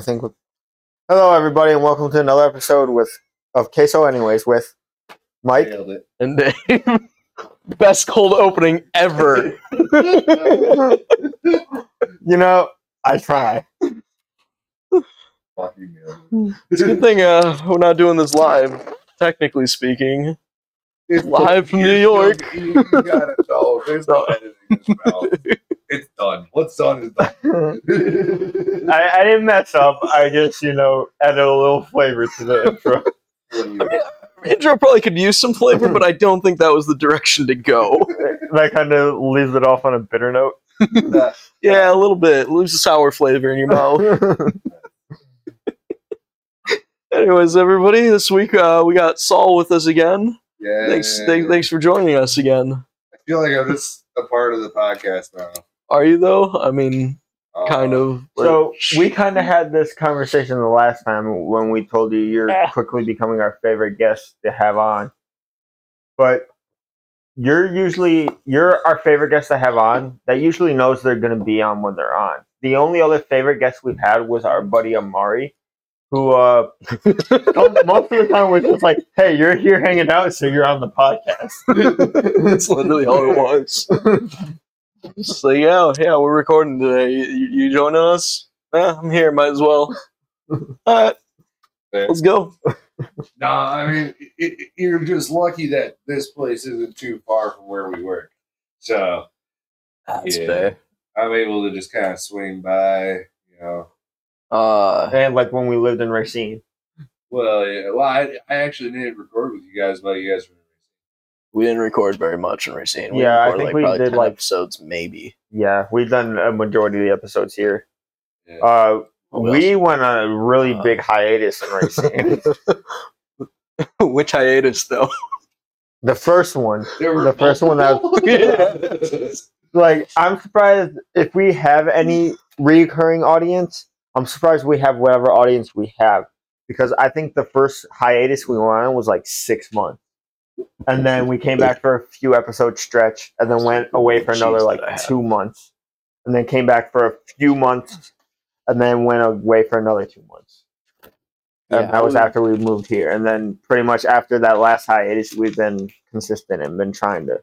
I think. Hello, everybody, and welcome to another episode with of Queso. Anyways, with Mike. Nailed it. And Dave. Best cold opening ever. you know, I try. Fucking nailed It's a good thing uh, we're not doing this live, technically speaking. it. Live from New York. You, you got it. No, there's no editing this out. It's done. What's done is done. I, I didn't mess up. I just, you know, added a little flavor to the intro. Intro probably could use some flavor, but I don't think that was the direction to go. that kind of leaves it off on a bitter note. Yeah, a little bit. Lose the sour flavor in your mouth. Anyways, everybody, this week uh, we got Saul with us again. yeah. Thanks, th- thanks for joining us again. I feel like I'm just a part of the podcast now. Are you though? I mean, Uh, kind of. so we kind of had this conversation the last time when we told you you're Ah. quickly becoming our favorite guest to have on. But you're usually you're our favorite guest to have on. That usually knows they're going to be on when they're on. The only other favorite guest we've had was our buddy Amari, who uh most of the time was just like, "Hey, you're here hanging out, so you're on the podcast." That's literally all it was. So yeah, yeah, we're recording today. You, you joining us? Yeah, I'm here. Might as well. All right, let's go. No, I mean, it, it- you're just lucky that this place isn't too far from where we work. So That's Yeah. fair. I'm able to just kind of swing by, you know. Uh, and like when we lived in Racine. Well, yeah, well, I, I actually didn't record with you guys, but you guys were. We didn't record very much in Racine. We Yeah, I recorded, think we probably did, 10 like- episodes, maybe. Yeah, we've done a majority of the episodes here. Yeah. Uh, we went on a really Uh, big hiatus in Racine. Which hiatus though? the first one, the first one that- multiple- like, I'm surprised if we have any recurring audience. I'm surprised we have whatever audience we have because I think the first hiatus we went on was like six months, and then we came back for a few episode stretch, and then went away for another like that I have. two months, and then came back for a few months, and then went away for another two months. And Yeah, that was after we moved here, and then pretty much after that last hiatus, we've been consistent and been trying to.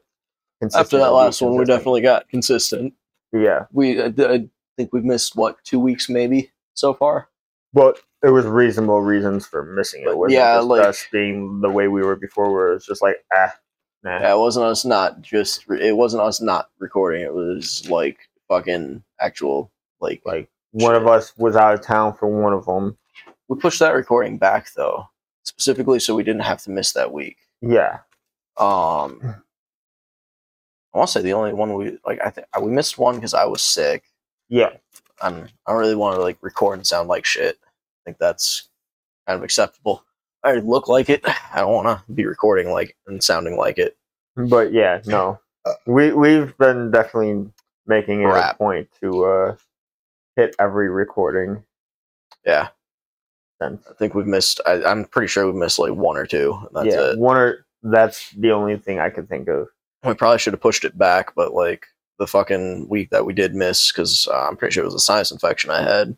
After that last one, we definitely got consistent. yeah. We, I, I think we've missed what two weeks maybe so far. But it was reasonable reasons for missing it. Wasn't Yeah, just like- us being the way we were before, where it's just like ah, nah. Yeah, it wasn't us not just. It wasn't us not recording. It was like fucking actual like Like one of us was out of town for one of them. we pushed that recording back though, specifically so we didn't have to miss that week. Yeah, Um, I want to say the only one we like. I think we missed one because I was sick. yeah. and I don't really want to like record and sound like shit. I think that's kind of acceptable. I look like it. I don't want to be recording like and sounding like it. But yeah, no, we we've been definitely making it a point to uh hit every recording. Yeah, Then I think we've missed. I, I'm pretty sure we've missed like one or two. That's yeah, it. one or that's the only thing I could think of. We probably should have pushed it back, but like the fucking week that we did miss, because uh, I'm pretty sure it was a sinus infection I had.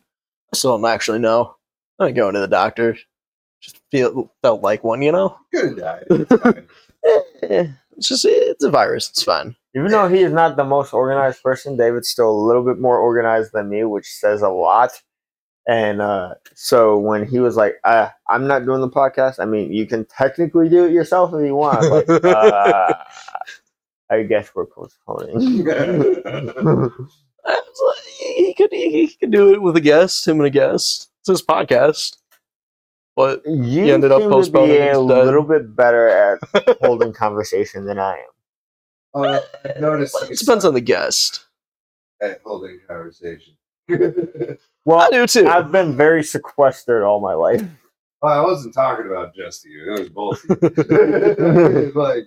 I still don't actually know. I didn't go into the doctor. Just feel felt like one, you know. Good diet. It's fine. Eh, it's just it's a virus. It's fine. Even though he is not the most organized person, David's still a little bit more organized than me, which says a lot. And uh, so when he was like, uh, "I'm not doing the podcast," I mean, you can technically do it yourself if you want. But, uh, I guess we're postponing. It's like, He could he could do it with a guest, him and a guest. It's his podcast. But you ended up seem to postponing be a instead. little bit better at holding conversation than I am. Uh, I noticed it depends on the guest. at holding conversation. Well, I do too. I've been very sequestered all my life. well, I wasn't talking about just you. It was both. of like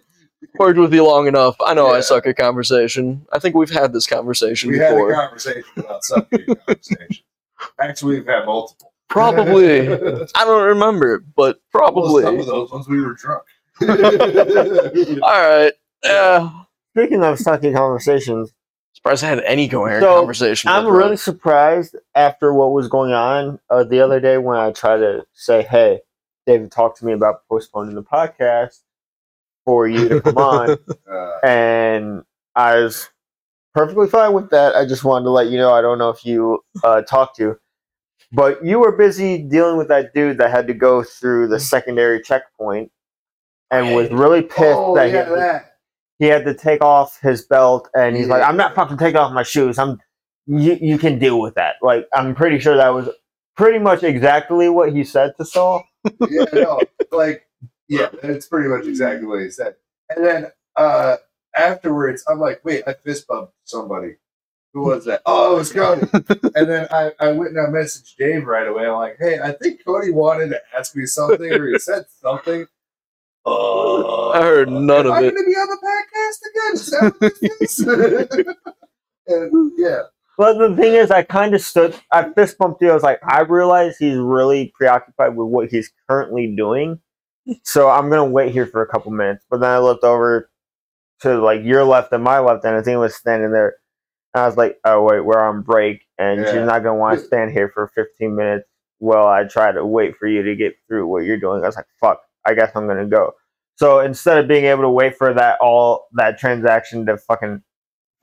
Worked with you long enough. I know I suck at conversation. I think we've had this conversation we had a before. conversation about something. conversation. Actually, we've had multiple. Probably. I don't remember, but Well, probably. some of those ones we were drunk. All right. Yeah. Speaking of sucking conversations, surprised I had any coherent so, conversation. I'm that really drunk. surprised after what was going on uh, the other day when I tried to say, "Hey, David, talk to me about postponing the podcast for you to come on," Uh, and I was perfectly fine with that. I just wanted to let you know. I don't know if you uh, talked to, but you were busy dealing with that dude that had to go through the secondary checkpoint and was really pissed oh, that, yeah, he, that. he had to take off his belt and he's like i'm not fucking taking off my shoes i'm you, you can deal with that like i'm pretty sure that was pretty much exactly what he said to saul yeah, no, like, yeah, that's pretty much exactly what he said. And then uh afterwards, I'm like, wait, I fist bumped somebody. Who was that? Oh, it was Cody. and then I, I went and I messaged Dave right away. I'm like, hey, I think Cody wanted to ask me something or he said something. Oh, I heard none am of I it. going to be on the podcast again? Is that what this is? and yeah, but the thing is i kind of stood i fist bumped you i was like i realize he's really preoccupied with what he's currently doing so i'm gonna wait here for a couple minutes but then i looked over to like your left and my left and i think it was standing there and i was like oh wait we're on break and Yeah. she's not gonna want to stand here for 15 minutes while i try to wait for you to get through what you're doing i was like fuck i guess i'm gonna go so instead of being able to wait for that all that transaction to fucking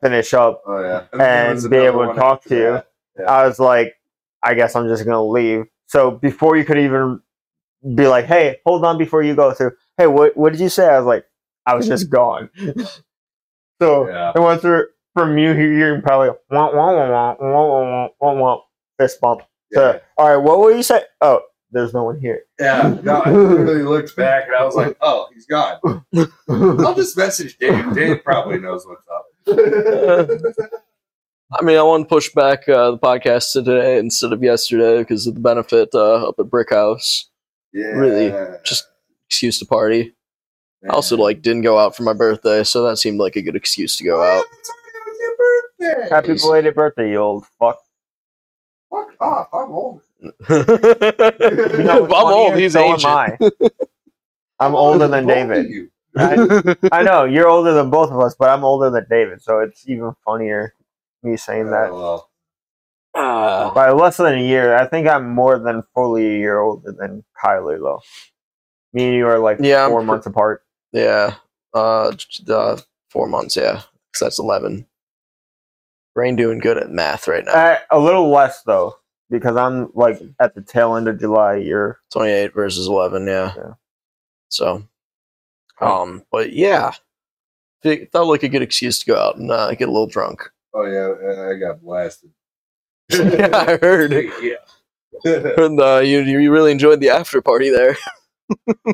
finish up oh yeah, And was be able to talk to you. that. I was like, I guess I'm just gonna leave. So before you could even be like, hey, hold on before you go through. Hey, what what did you say? I was like, I was just gone. so yeah. it was from you hearing probably womp womp womp womp womp womp womp fist bump. So, all right, what will you say? Oh, there's no one here. Yeah, no, I literally looked back and I was like, oh, he's gone. I'll just message Dave. Dave probably knows what's up. I mean, I want to push back uh, the podcast to today instead of yesterday because of the benefit uh, up at Brick House. Yeah. Really, just excuse to party. I also like didn't go out for my birthday, so that seemed like a good excuse to go out. It's birthday. Happy belated birthday, you old fuck. Fuck off! I'm old. You know I'm old. He's so ancient. Am I. I'm older than Both of David. you. I, I know you're older than both of us, but I'm older than David, so it's even funnier me saying that. Oh, well. Ah, By less than a year, I think I'm more than fully a year older than Kyler, though. Me and you are like Yeah, I'm four pre- months apart. Yeah, uh, j- uh, four months. Yeah, 'cause that's eleven. Brain doing good at math right now. Uh, a little less though, because I'm like at the tail end of July. You're Twenty-eight versus eleven. Yeah. Yeah. So, um, but yeah, it felt like a good excuse to go out and uh, get a little drunk. Oh yeah, I got blasted. yeah, I heard. yeah. And uh, you you really enjoyed the after party there.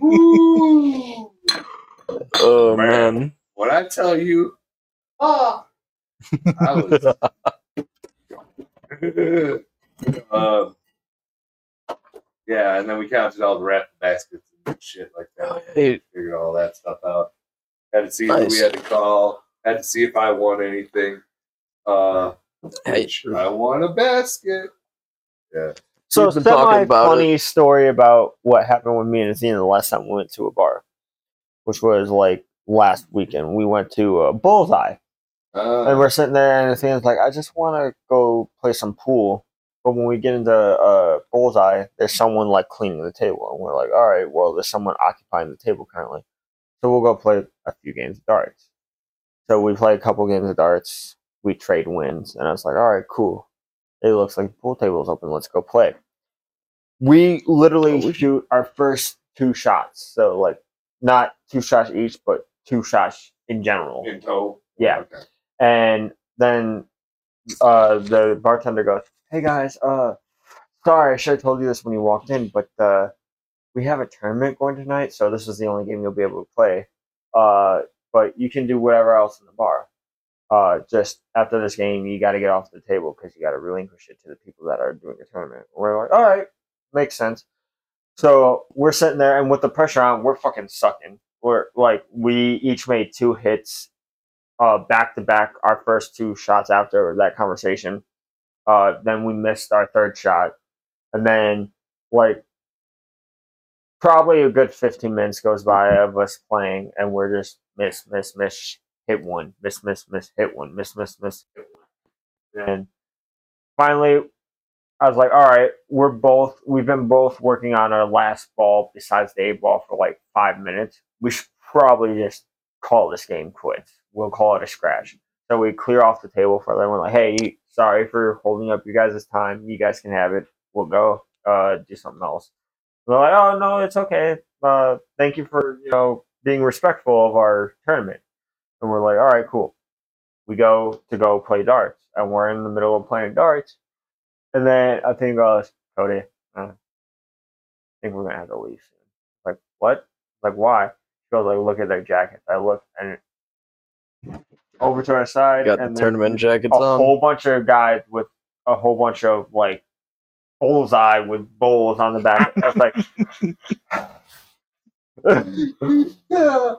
Ooh. Oh Man. man. When I tell you, ah, I was. um, yeah, and then we counted all the rat baskets and shit like that. Hey, Figured all that stuff out. Had to see who we had to call. Had to see if I won anything. Uh, Hey. which I won a basket. Yeah. so We've been semi about funny story about what happened with me and Zena the last time we went to a bar, which was like last weekend. We went to a Bullseye. Uh, and we're sitting there, and Athena's like, I just want to go play some pool. But when we get into uh, Bullseye, there's someone like cleaning the table. And we're like, all right, well, there's someone occupying the table currently. So we'll go play a few games of darts. So we play a couple games of darts. We trade wins. And I was like, all right, cool. It looks like the pool table's open. Let's go play. We literally shoot our first two shots. So, like, not two shots each, but two shots in general. in tow. Yeah. Okay. And then uh, the bartender goes, "Hey guys, uh, sorry, I should have told you this when you walked in, but uh, we have a tournament going tonight, so this is the only game you'll be able to play. Uh, but you can do whatever else in the bar. Uh, just after this game, you got to get off the table because you got to relinquish it to the people that are doing the tournament." We're like, "All right, makes sense." So we're sitting there, and with the pressure on, we're fucking sucking. We're like, we each made two hits uh, back to back our first two shots after that conversation. Uh, then we missed our third shot, and then like probably a good fifteen minutes goes by of us playing, and we're just miss, miss, miss, hit one, miss, miss, miss, hit one, miss, miss, miss, hit one. And finally, I was like, all right, we're both, we've been both working on our last ball besides the eight ball for like five minutes. We should probably just call this game quits. We'll call it a scratch. So we clear off the table for them. We're like, hey, sorry for holding up you guys' time. You guys can have it. We'll go uh, do something else. They're like, oh no, it's okay. Uh, thank you for you know being respectful of our tournament. And we're like, all right, cool. We go to go play darts, and we're in the middle of playing darts. And then I think goes, Cody, uh, I think we're gonna have to leave soon. Like what? Like why? She goes like, look at their jackets. I look and over to our side, Got and then tournament jackets on. a on. whole bunch of guys with a whole bunch of like bullseye with bowls on the back. I was like, I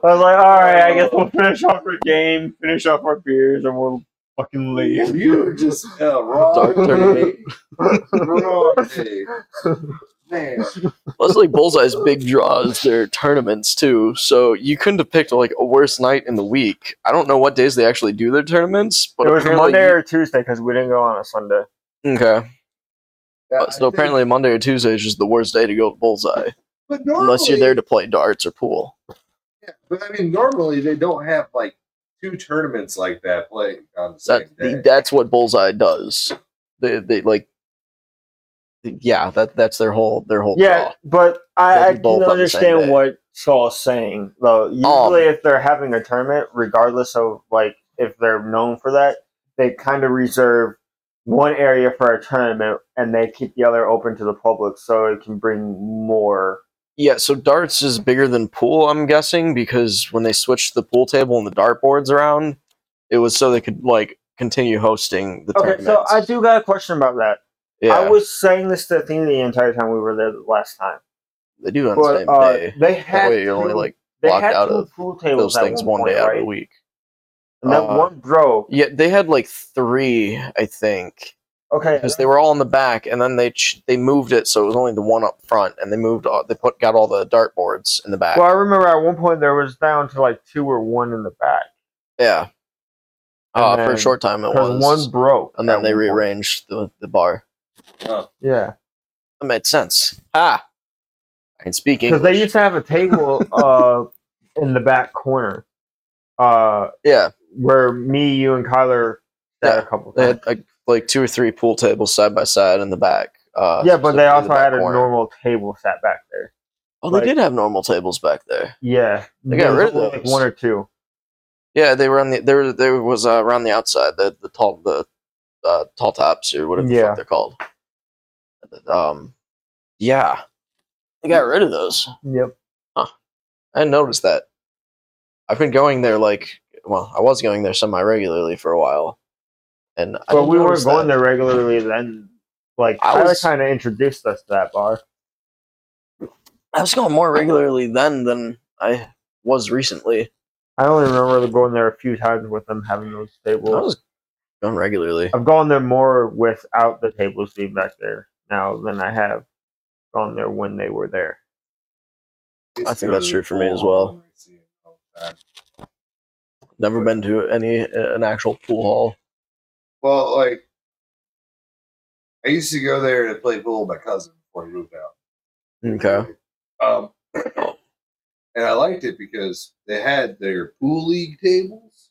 was like, all right, I guess we'll finish off our game, finish off our beers, and we'll fucking leave. You were just uh, wrong. Dark tournament. wrong day. Man. Plus, like Bullseye's big draws their tournaments too, so you couldn't have picked like a worse night in the week. I don't know what days they actually do their tournaments, but it was apparently Monday or Tuesday because we didn't go on a Sunday. okay. Yeah, Uh, so I think- apparently Monday or Tuesday is just the worst day to go with Bullseye, but normally, unless you're there to play darts or pool. Yeah, but I mean, normally they don't have like two tournaments like that playing on the same That day. that's what Bullseye does. They they like. Yeah, that that's their whole their whole Yeah, draw. but I, I be both can on the same understand day. what Saul's saying though. Um, Usually, if they're having a tournament, regardless of like if they're known for that, they kind of reserve one area for a tournament and they keep the other open to the public so it can bring more. Yeah, so darts is bigger than pool, I'm guessing, because when they switched the pool table and the dart boards around, it was so they could like continue hosting the Okay, so. I do got a question about that. yeah, I was saying this to Athena the entire time we were there the last time, they do on the same uh, day. they That had way you're only like blocked out of pool tables those things one, one day point, out right? of the week. and that Uh, one broke. Yeah, they had like three, I think, Okay, because they were all in the back, and then they ch- they moved it so it was only the one up front, and they moved all, they put got all the dart boards in the back. Well, I remember at one point there was down to like two or one in the back. Yeah, And uh, for a short time it was, one broke, and then they one rearranged the the bar. Oh, Yeah, That made sense. Ah, I can speak because they used to have a table uh in the back corner, uh, yeah, where me, you, and Kyler sat Yeah, a couple they times. had like, like two or three pool tables side by side in the back. Uh, yeah, but they the also back had a corner. normal table sat back there. Oh, they did have normal tables back there. Yeah, They got rid of only, like one or two. Yeah, they were on the there. There was uh, around the outside the the tall the uh, tall tops or whatever the Yeah. fuck they're called. Um, yeah, they got rid of those. Yep. Huh. I didn't that. I've been going there like well, I was going there semi regularly for a while, and But we weren't going that. there regularly then. Like I Tyler was- kind of introduced us to that bar. I was going more regularly then than I was recently. I only remember going there a few times with them having those tables. I was going regularly. I've gone there more without the tables being back there now than I have gone there when they were there. I think that's true for me as well. Never been to any an actual pool hall. Well, like I used to go there to play pool with my cousin before he moved out. Okay. Um, and I liked it because they had their pool league tables,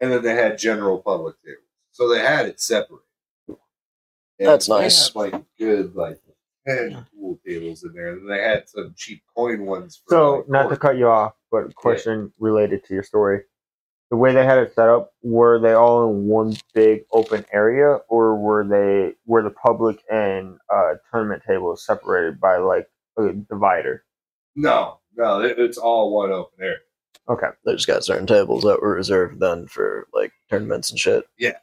and then they had general public tables. So they had it separate. And That's they nice. had, like good like ten pool tables in there, and they had some cheap coin ones. For, So, like, not to cut you off, but a question related to your story. The way they had it set up, were they all in one big open area, or were they were the public and uh, tournament tables separated by like a divider? No, no, it, it's all one open area. Okay, They just got certain tables that were reserved then for like tournaments and shit. Yeah.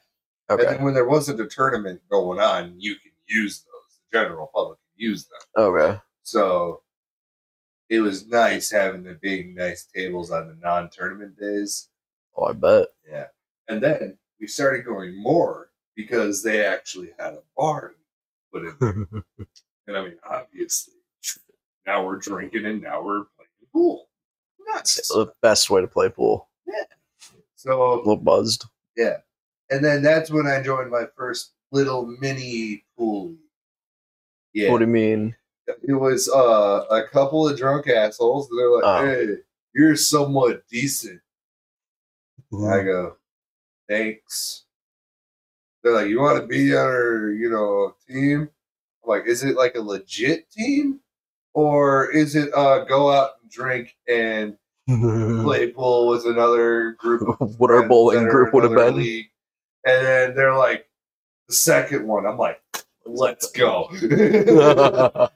Okay. And then when there wasn't a tournament going on, you can use those. The general public can use them. Okay. So it was nice having the big, nice tables on the non-tournament days. Oh, I bet. Yeah, and then we started going more because they actually had a bar put in and I mean, obviously, now we're drinking and now we're playing pool. Nuts. the best way to play pool. Yeah. So a little buzzed. yeah, and then that's when I joined my first little mini pool. Yeah, What do you mean? it was uh, a couple of drunk assholes. They're like, Oh. "Hey, you're somewhat decent." And I go, "Thanks." They're like, "You want to be on our, you know, team?" I'm like, "Is it like a legit team, or is it uh go out and drink and play pool with another group of what our bowling group would have been. league?" And then they're like, "The second one." I'm like, "Let's go."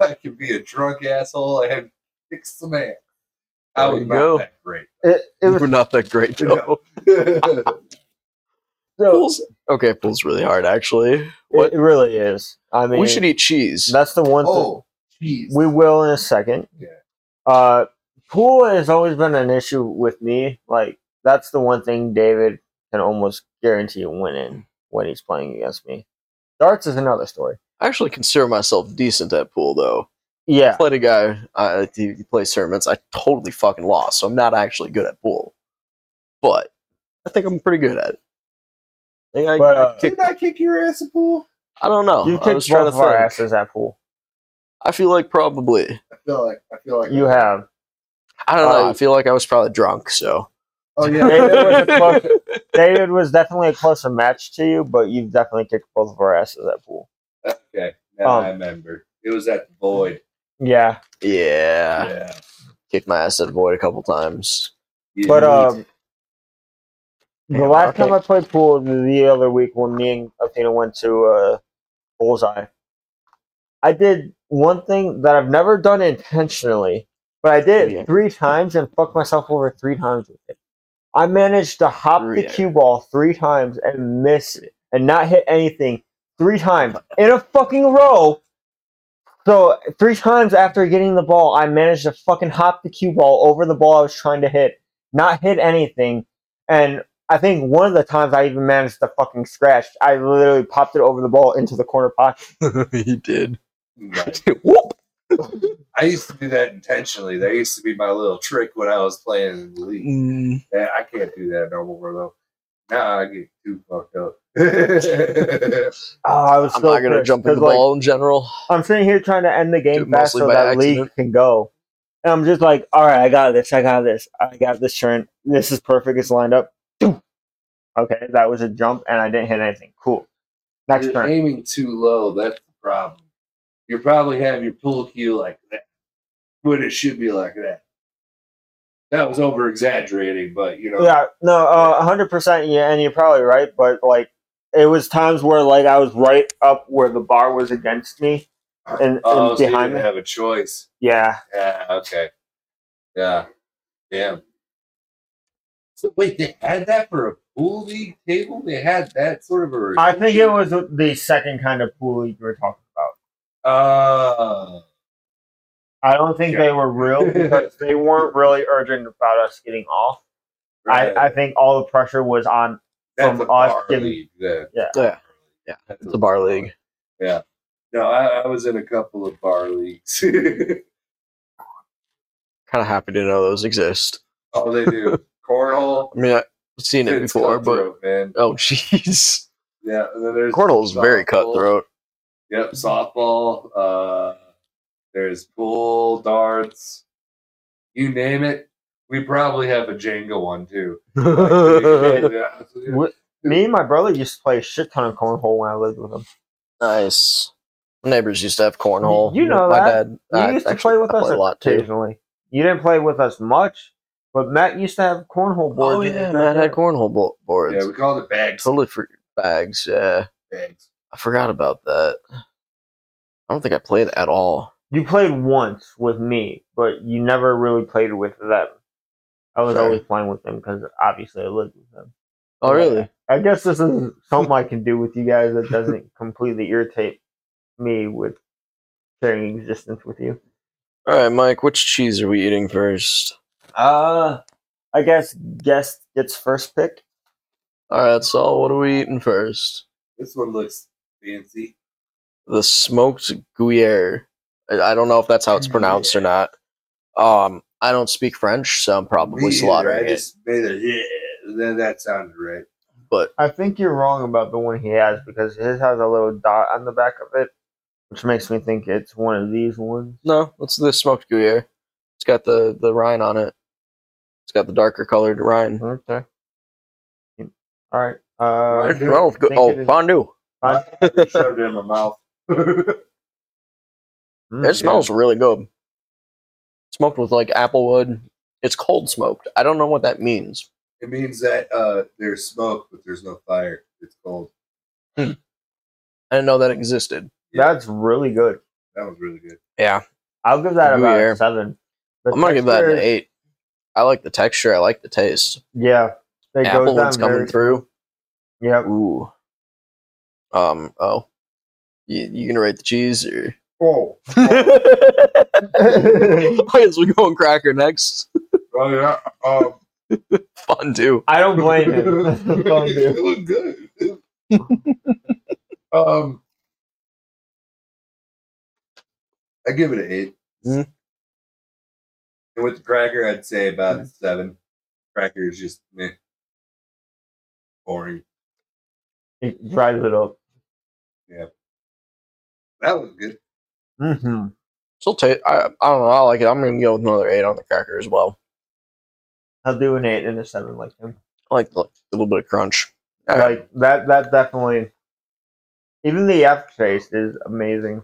I could be a drunk asshole I and kick some ass. I There was not go. that great. It, it was We're not that great though. so, Pool's okay. Pool's really hard actually. What it really is. I mean, we should eat cheese. That's the one thing oh, jeez. we will in a second. Yeah. Uh, pool has always been an issue with me. Like that's the one thing David can almost guarantee winning when he's playing against me. Darts is another story. I actually consider myself decent at pool though. Yeah, played a guy. Uh, he, he plays tournaments. I totally fucking lost, so I'm not actually good at pool. But I think I'm pretty good at it. I, think I, But, uh, kick- Did I kick your ass at pool? I don't know. you I kicked was trying both to of our asses at pool. I feel like probably. I feel like I feel like You have. I don't know. Uh, I feel like I was probably drunk. So Oh yeah. David was, close, David was definitely a closer match to you, but you've definitely kicked both of our asses at pool. okay. Now Um, I remember. It was at the void. Yeah, yeah, Yeah. kicked my ass at void a couple times. Yeah. but um, the Yeah, last okay. time I played pool the other week when me and Athena went to uh, Bullseye, I did one thing that I've never done intentionally, but I did Yeah. it three times and fucked myself over three times with it. I managed to hop the cue ball three times and miss it and not hit anything three times in a fucking row. So three times after getting the ball, I managed to fucking hop the cue ball over the ball I was trying to hit, not hit anything, and I think one of the times I even managed to fucking scratch. I literally popped it over the ball into the corner pocket. he did. Right. Whoop. I used to do that intentionally. That used to be my little trick when I was playing in the league. Mm, Yeah, I can't do that no more though. Now I get too fucked up. Oh, I was I'm so not gonna jump in 'cause, the like, ball in general. I'm sitting here trying to end the game it fast so by that league can go. And I'm just like, all right, I got this, I got this, I got this turn. This is perfect. It's lined up. Okay, that was a jump, and I didn't hit anything. Cool. Next You're turn. aiming too low. That's the problem. You probably have your pull cue like that, when it should be like that. That was over exaggerating, but you know. Yeah, no, uh, hundred percent. Yeah, and you're probably right. But like, it was times where like I was right up where the bar was against me, and, Oh, and so you behind didn't me. have a choice. Yeah, Yeah. Okay. Yeah. Damn. So wait, they had that for a pool league table. They had that sort of a. I think it was the second kind of pool league you were talking about. Uh, I don't think Yeah. they were real because they weren't really urgent about us getting off. right. I, I think all the pressure was on. That's from a us bar giving- league. Then. Yeah. Yeah. Yeah. That's It's a bar league. Yeah. No, I, I was in a couple of bar leagues. Kind of happy to know those exist. oh, they do cornhole. I mean, I've seen it It's before, but cutthroat, man. oh jeez, Yeah, and then there's cornhole's very softball. cutthroat. Yep, softball. Uh, there's pool, darts, you name it. We probably have a Jenga one too. Yeah. Wh- Me and my brother used to play a shit ton of cornhole when I lived with him. nice. My neighbors used to have cornhole. You know my that. dad. You I used to play with us played a lot too. occasionally. You didn't play with us much, but Matt used to have cornhole boards. Oh yeah, his Matt had cornhole bo- boards. Yeah, we called it bags. totally for bags. Yeah, bags. I forgot about that. I don't think I played at all. You played once with me, but you never really played with them. I was Sure. always playing with them because obviously I lived with them. Oh really? I guess this is something I can do with you guys that doesn't completely irritate me with sharing existence with you. All right, Mike. Which cheese are we eating first? Uh, I guess guest gets first pick. All right, Saul. What are we eating first? This one looks fancy. The smoked Gruyere. I I don't know if that's how it's pronounced or not. Um, I don't speak French, so I'm probably Me either. slaughtering I it. just made a yeah then that sounded right. But I think you're wrong about the one he has because his has a little dot on the back of it, which makes me think it's one of these ones. no, it's the smoked Gruyere. It's got the the rind on it. It's got the darker colored rind. Okay. All right. Uh, Right. Oh, good. think oh it is- fondue. fine. I shoved it in my mouth. Mm, It smells really good. Smoked with like applewood. It's cold smoked. I don't know what that means. It means that uh, there's smoke, but there's no fire. It's cold. I didn't know that existed. That's really good. That was really good. Yeah, I'll give that about a seven. The I'm gonna give that an eight. I like the texture. I like the taste. Yeah, it goes Applewood's coming very- through. Yep. Ooh. Um. Oh. You, you gonna rate the cheese or? Oh, I guess we're going cracker next. oh yeah. Um, Fondue. I don't blame him. it looked good. um, I give it an 8 Mhm. And with the cracker, I'd say about a seven. Cracker is just meh. boring. It dries it up. Yeah, that was good. Mm-hmm. Still taste. I, I don't know. I like it. I'm gonna go with another eight on the cracker as well. I'll do an eight and a seven like him. I like the- a little bit of crunch. Like that. That definitely. Even the aftertaste is amazing.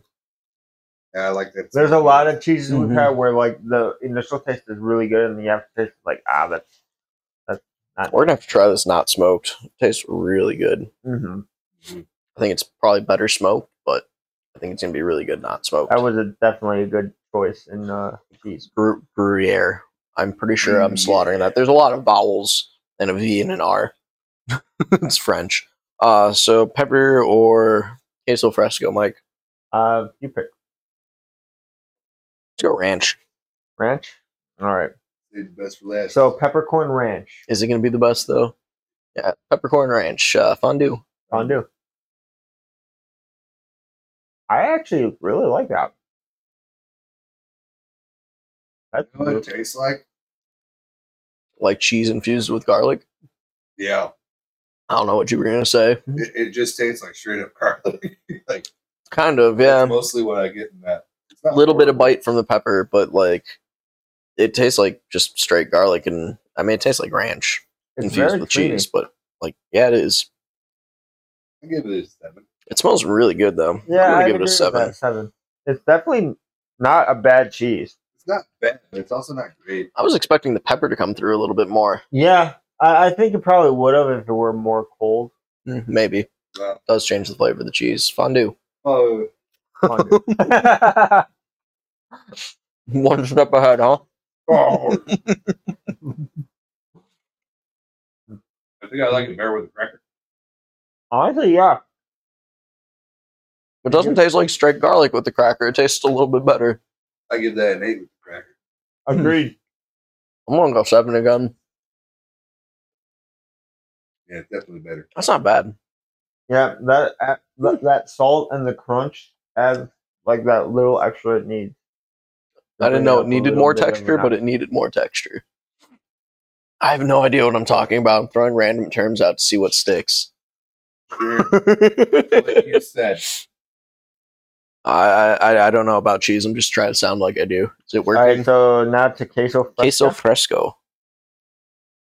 Yeah, I like that. There's a lot of cheeses Mhm. we've had where like the initial taste is really good and the aftertaste is like ah that's that's not. We're gonna have to try this not smoked. It tastes really good. hmm I think it's probably better smoked, but I think it's gonna be really good not smoked. That was a, definitely a good choice in uh, cheese. Gru- Gruyere. I'm pretty sure I'm Mm, slaughtering that. There's a lot of vowels and a V and an R. it's French. Uh, so pepper or queso fresco, Mike. Uh, you pick Let's go ranch. ranch. All right. The best for last. So peppercorn ranch Is it gonna be the best though? Yeah, peppercorn ranch uh, fondue. fondue. I actually really like that. That's you know what it tastes like? Like cheese infused with garlic. Yeah, I don't know what you were gonna say. Mm-hmm. it, it just tastes like straight up garlic. like Kind of, that's yeah. mostly what I get in that. A not little bit of bite from the pepper, but like it tastes like just straight garlic, and I mean it tastes like ranch it's infused with creamy. cheese. But like, yeah, it is. I give it a seven. It smells really good though. Yeah, I'm gonna I'd give it a seven. that, Seven. It's definitely not a bad cheese. It's not bad, but it's also not great. I was expecting the pepper to come through a little bit more. Yeah, I, I think it probably would have if it were more cold. Mm, Maybe Well, does change the flavor of the cheese. Fondue. oh, Fondue. One step ahead, huh? oh. I think I like it better with the cracker. Honestly, yeah. It doesn't taste like straight garlic with the cracker. It tastes a little bit better. I give that an eight with the cracker. Agreed. I'm gonna go seven again. Yeah, it's definitely better. That's not bad. Yeah, that uh, that, that salt and the crunch adds like that little extra it needs. I didn't know it needed more texture, but it needed more texture. I have no idea what I'm talking about. I'm throwing random terms out to see what sticks. Sure. like you said, I, I I don't know about cheese. I'm just trying to sound like I do. Is it working? All right, so now to queso. Fresco. Queso fresco.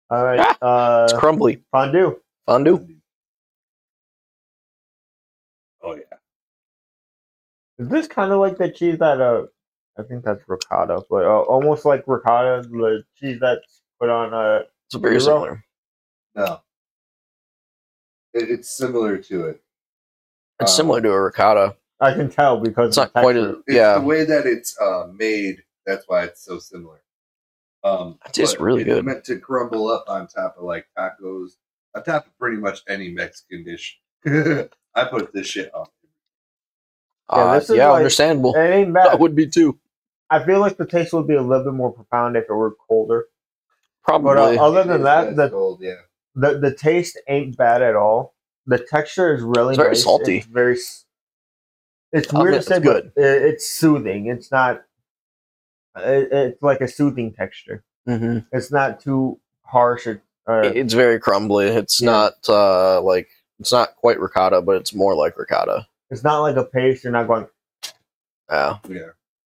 All right, It's uh, crumbly. fondue. Fondue. oh yeah, Is this kind of like the cheese that uh, I think that's ricotta, but uh, almost like ricotta, the cheese that's put on a. It's very Zero? similar. no, it, it's similar to it. It's Um, similar to a ricotta. I can tell because It's the not quite texture. a It's yeah. the way that it's uh, made. That's why it's so similar. Um, It tastes really it's good. Meant to crumble up on top of like tacos, on top of pretty much any Mexican dish. I put this shit on. Yeah, Uh, this is yeah, like- understandable. It ain't That bad. would be too. I feel like the taste would be a little bit more profound if it were colder. Probably. But uh, other than that, the, cold, yeah. the the taste ain't bad at all. The texture is really It's very nice. salty. It's very. S- It's I'll weird to say, it's but it, it's soothing. It's not. It, it's like a soothing texture. hmm It's not too harsh. It's Uh, It's very crumbly. It's Yeah. not uh, like it's not quite ricotta, but it's more like ricotta. it's not like a paste. You're not going, Yeah, Yeah.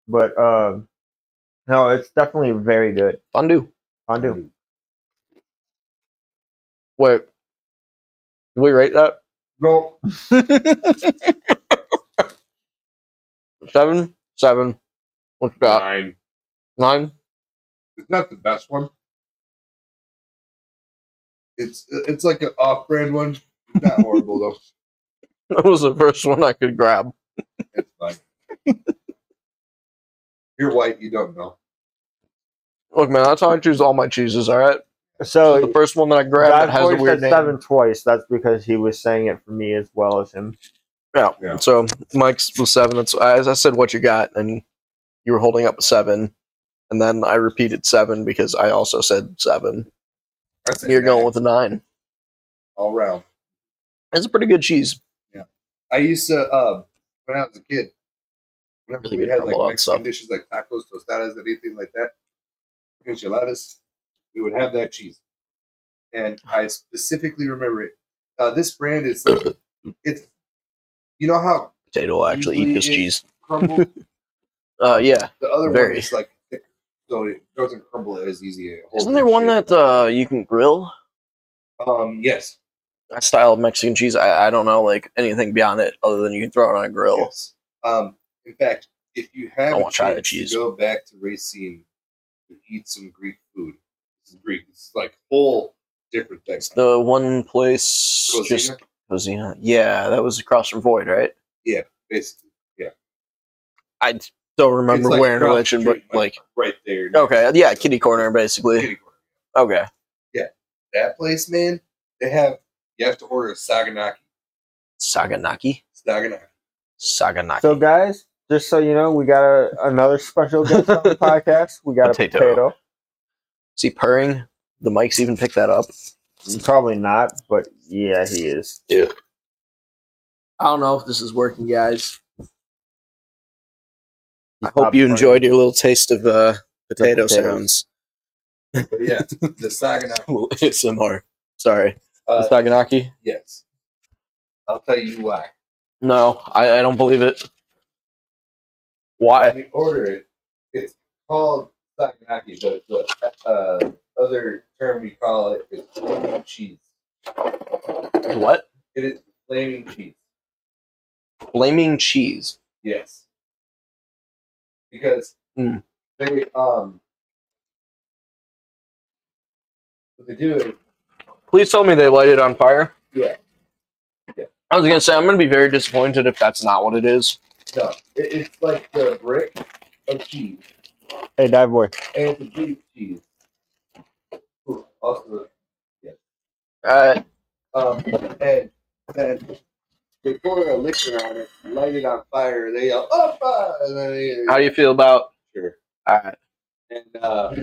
but um, no, it's definitely very good fondue. fondue. Wait, did we rate that? No, Seven, seven. What's that? nine. Nine. It's not the best one. It's it's like an off-brand one. Not horrible though. That was the first one I could grab. It's fine. You're white. You don't know. Look, man, that's how I choose all my cheeses. All right. So The first one that I grabbed Bad that has Boy a weird said name. seven twice. That's because he was saying it for me as well as him. Yeah. Yeah. So Mike's was seven. That's as I said, what you got, and you were holding up a seven, and then I repeated seven because I also said seven. I said You're going with a nine. all round. It's a pretty good cheese. Yeah. I used to um when I was a kid. Whenever Really we had like Mexican dishes like tacos, tostadas, anything like that, enchiladas, we would have that cheese. And I specifically remember it. Uh, this brand is it's you know how Potato will actually eat this cheese. Uh, yeah. the other one Very. is like thick, so it doesn't crumble as easy. Isn't there one shape. that uh you can grill? Um, yes, That style of Mexican cheese. I, I don't know like anything beyond it other than you can throw it on a grill. yes. Um, in fact, if you have I a wanna try the cheese. go back to Racine to eat some Greek food. This is Greek. It's like whole different things. The one place just Cosina, Cosina. Yeah, that was across from Void, right? Yeah, basically. Yeah. I don't remember It's like where in across the relation, but like right there. okay, yeah, kitty corner basically. Kitty corner. Okay, Yeah, That place, man, they have you have to order a saganaki. Saganaki. Saganaki. Saganaki. So, guys, just so you know, we got a, another special guest on the podcast. We got Potato. a potato. See purring? The mics even pick that up. Probably not, but yeah, he is. Yeah. I don't know if this is working, guys. I Stop hope you purring. enjoyed your little taste of uh, potato sounds. But yeah, the saganaki. ASMR. Sorry. Uh, Saganaki? yes. I'll tell you why. No, I, I don't believe it. Why? When you order it, it's called saganaki, but the uh, other term we call it is flaming cheese. What? It is flaming cheese. Flaming cheese. Yes. Because Mm. they um what they do is Please tell me they light it on fire. yeah, I was gonna say I'm gonna be very disappointed if that's not what it is. no. It, it's like the brick of cheese. Hey, dive boy. And it's a big cheese. Ooh, also Uh, um and then they pour a liquor on it, light it on fire, they yell, oh fire and then they how do you feel about sure. All right. And uh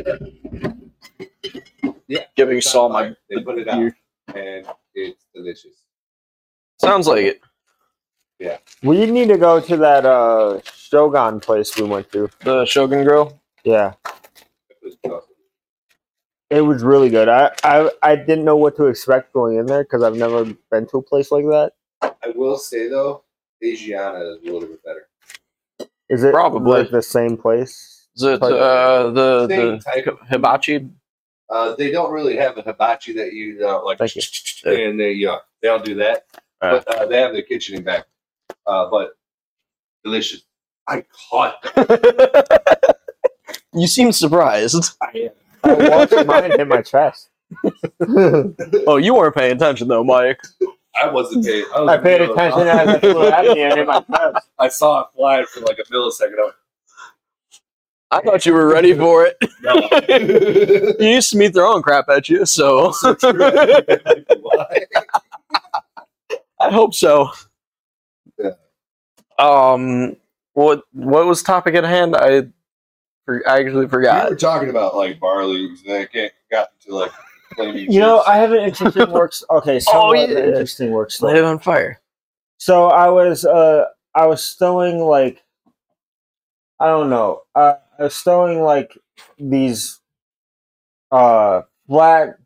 yeah. giving it's Saul my? fire. they put it out and it's delicious. Sounds like it. Yeah. We need to go to that uh, Shogun place we went to. The Shogun Grill. Yeah, It was awesome. It was really good. I, I, I didn't know what to expect going in there because I've never been to a place like that. I will say though, Asiana is a little bit better. Is it Probably. like the same place? Is it uh, the Same the type of hibachi? Uh, they don't really have a hibachi that you uh, like, Thank you. and they uh, they don't do that. Uh. But uh, they have the kitchen in back. Uh, but delicious. I caught. you seem surprised. I, I watched mine hit my chest. Oh, you weren't paying attention though, Mike. I wasn't paying. I, was I paid the middle of- attention as it flew at me and hit my chest. I saw it fly for like a millisecond. I I thought you were ready for it. no. you used to meet me throwing crap at you, so So I hope so. Yeah. Um, what what was topic at hand? I for, I actually forgot. We forgot. were talking about like bar lubes, and then it get- got to like You know. I have an interesting works. Okay, so Oh, yeah. interesting work Light it on fire. So I was uh I was stowing like I don't know. Uh, I was stowing like these uh flat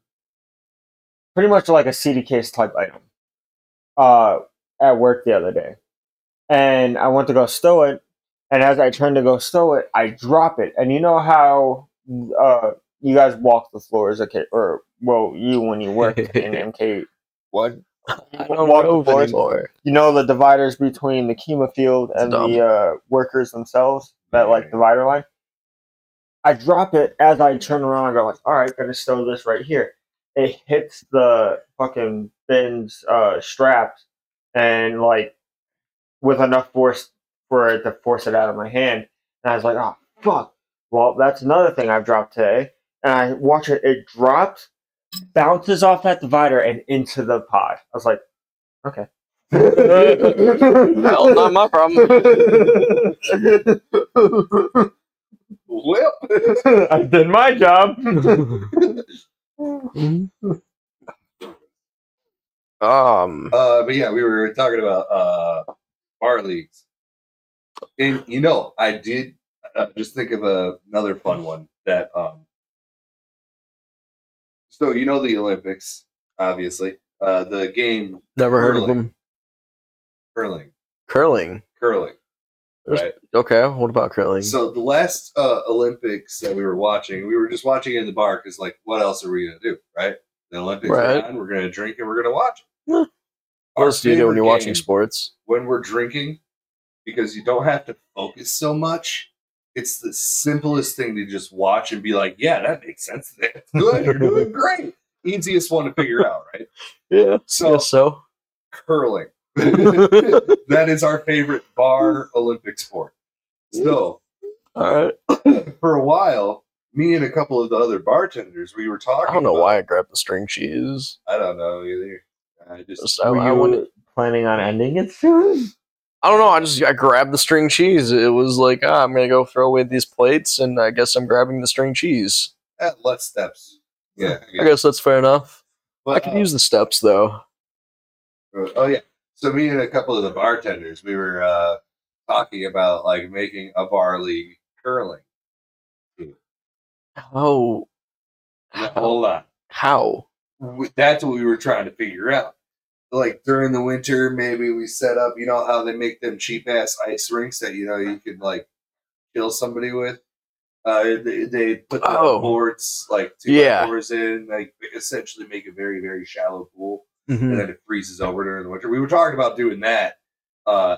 pretty much like a CD case type item uh, at work the other day. And I went to go stow it. And as I turn to go stow it, I drop it. And you know how uh, you guys walk the floors, okay? Or, well, you when you work in MK, what? Walk the floors. anymore. You know the dividers between the Kiva field and dumb. the uh, workers themselves, that like divider line. I drop it as I turn around. I go like, "All right, gonna stow this right here." It hits the fucking bin's uh, straps, and like with enough force for it to force it out of my hand. And I was like, "Oh fuck!" Well, that's another thing I've dropped today. And I watch it. It drops, bounces off that divider and into the pod. I was like, "Okay." Well, not my problem. Well, I did my job. um, uh, but yeah, we were talking about uh, bar leagues, and you know, I did uh, just think of a, another fun one that. Um, so you know the Olympics, obviously. Uh, the game never heard of them. curling, Curling. curling. Right. Okay, what about curling? So the last uh, Olympics that we were watching, we were just watching in the bar because, like, what else are we gonna do, right? The Olympics Right. are on. We're gonna drink and we're gonna watch. Yeah. Our what else do you do when you're watching sports? When we're drinking, because you don't have to focus so much. It's the simplest thing to just watch and be like, "Yeah, that makes sense. That's good. You're doing great." Easiest one to figure out, right? Yeah. So so. curling. that is our favorite bar Olympic sport. So All right. for a while, me and a couple of the other bartenders, we were talking. I don't know about- why I grabbed the string cheese. I don't know either. I just so I, wanted- planning on ending it soon? I don't know. I just I grabbed the string cheese. It was like, ah, I'm gonna go throw away these plates, and I guess I'm grabbing the string cheese. at less steps. Yeah, I guess that's fair enough. I But, could uh, use the steps though. Oh yeah. So me and a couple of the bartenders, we were uh, talking about like making a bar league curling. Oh, Now, hold on. how? that's what we were trying to figure out. Like during the winter, maybe we set up. You know how they make them cheap ass ice rinks that you know you could like kill somebody with. Uh, they, they put the Oh. boards like two Yeah. by in, like essentially make a very very shallow pool, Mhm. and then it freezes over during the winter. We were talking about doing that uh,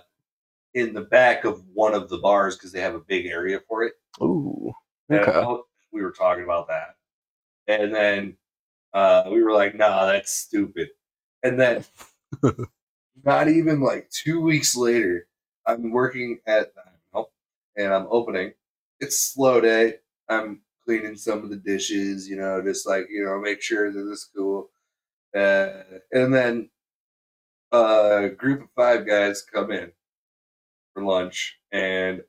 in the back of one of the bars because they have a big area for it. Ooh. Okay. we were talking about that. And then uh, we were like, nah, that's stupid. And then not even like two weeks later, I'm working at nope, and I'm opening. It's slow day. I'm cleaning some of the dishes, you know, just like, you know, make sure that it's cool. Uh, and then a group of five guys come in for lunch and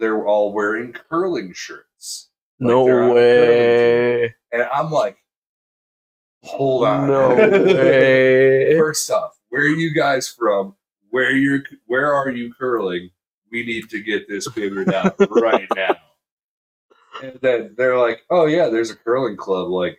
they're all wearing curling shirts. Like no they're on a curling way. And I'm like, hold on. No way. First off, where are you guys from? Where you where are you curling? We need to get this figured out right now. And then they're like, Oh yeah, there's a curling club like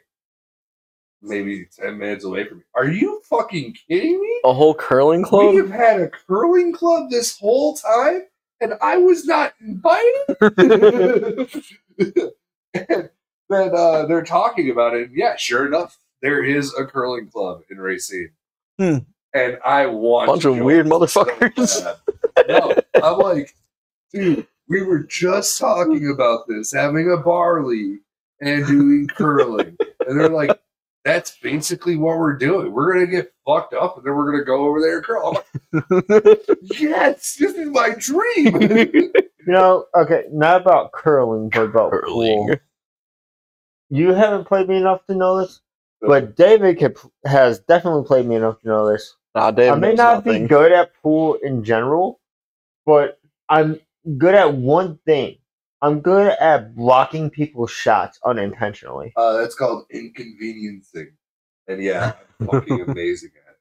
maybe ten minutes away from me. Are you fucking kidding me? A whole curling club? We have had a curling club this whole time, and I was not invited. and then uh, they're talking about it. Yeah, sure enough, there is a curling club in Racine. Hmm. And I want Bunch of weird motherfuckers. bad. no, I'm like, dude, we were just talking about this, having a bar league and doing curling. And they're like, that's basically what we're doing. We're gonna get fucked up and then we're gonna go over there and curl. I'm like, yes, this is my dream. You know, okay, not about curling, but about Curling. pool. You haven't played me enough to know this, but David could, has definitely played me enough to know this. Nah, Dave I may knows not be good at pool in general, but I'm good at one thing. I'm good at blocking people's shots unintentionally. Uh, that's called inconveniencing. And yeah, I'm fucking amazing at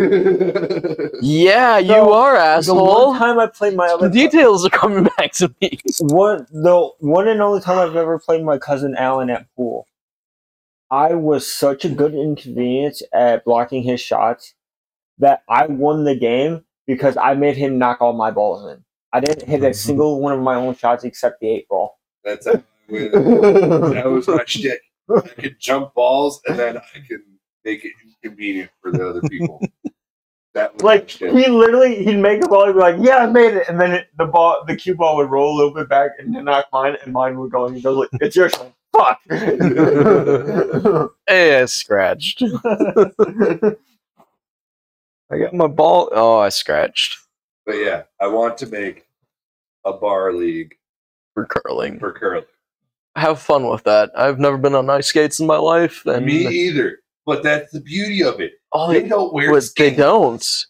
it. Yeah, you So, are, The asshole. one time I played my The other details are coming back to me. one the one and only time I've ever played my cousin Alan at pool. I was such a good inconvenience at blocking his shots that I won the game because I made him knock all my balls in. I didn't hit a mm-hmm. single one of my own shots except the eight ball. That's how I win. that was my shtick. I could jump balls and then I can make it inconvenient for the other people. That was Like he literally, he'd make a ball. He'd be like, "Yeah, I made it," and then it, the ball, the cue ball would roll a little bit back and then knock mine, and mine would go. And he goes like, "It's your I'm like, Fuck. Hey, I scratched. I got my ball. Oh, I scratched But yeah, I want to make a bar league for curling. for curling. Have fun with that. I've never been on ice skates in my life. And Me either. But that's the beauty of it. oh, They don't wear but they skates. don't.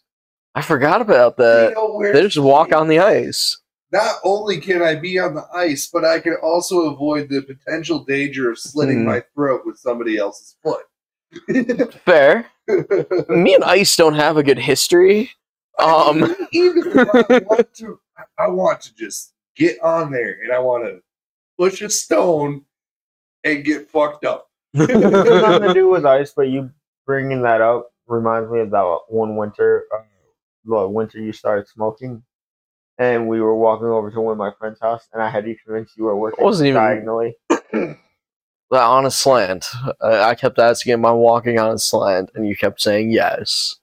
I forgot about They that. don't wear They just walk skates. on the ice. Not only can I be on the ice, but I can also avoid the potential danger of slitting Hmm. my throat with somebody else's foot. Fair. Me and ice don't have a good history. Um, even if I want to, I want to just get on there and I want to push a stone and get fucked up. It has nothing to do with ice, but you bringing that up reminds me of that one winter, uh, the winter you started smoking, and we were walking over to one of my friend's house, and I had you convinced you were working Wasn't even- diagonally. on a slant. I, I kept asking, "Am I walking on a slant?" And you kept saying yes.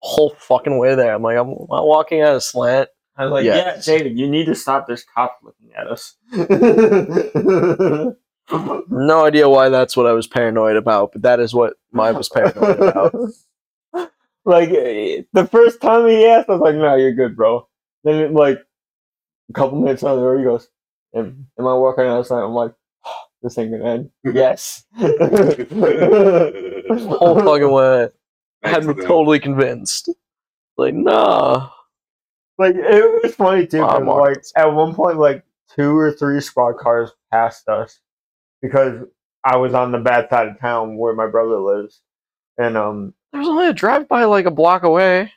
Whole fucking way there. I'm like, I'm, am walking on a slant. I was like, Yes. "Yeah, David, you need to stop this cop looking at us." No idea why that's what I was paranoid about, but that is what I was paranoid about. like eh, the first time he asked, I was like, "No, you're good, bro." Then like a couple minutes on the door, he goes, "Am, am I walking outside?" I'm like, "This ain't gonna end." yes. Whole fucking way. had me Thanks, man. totally convinced. Like, nah. like it was funny too. 'cause, I'm like at one point, like two or three squad cars passed us because I was on the bad side of town where my brother lives, and um, There was only a drive by like a block away.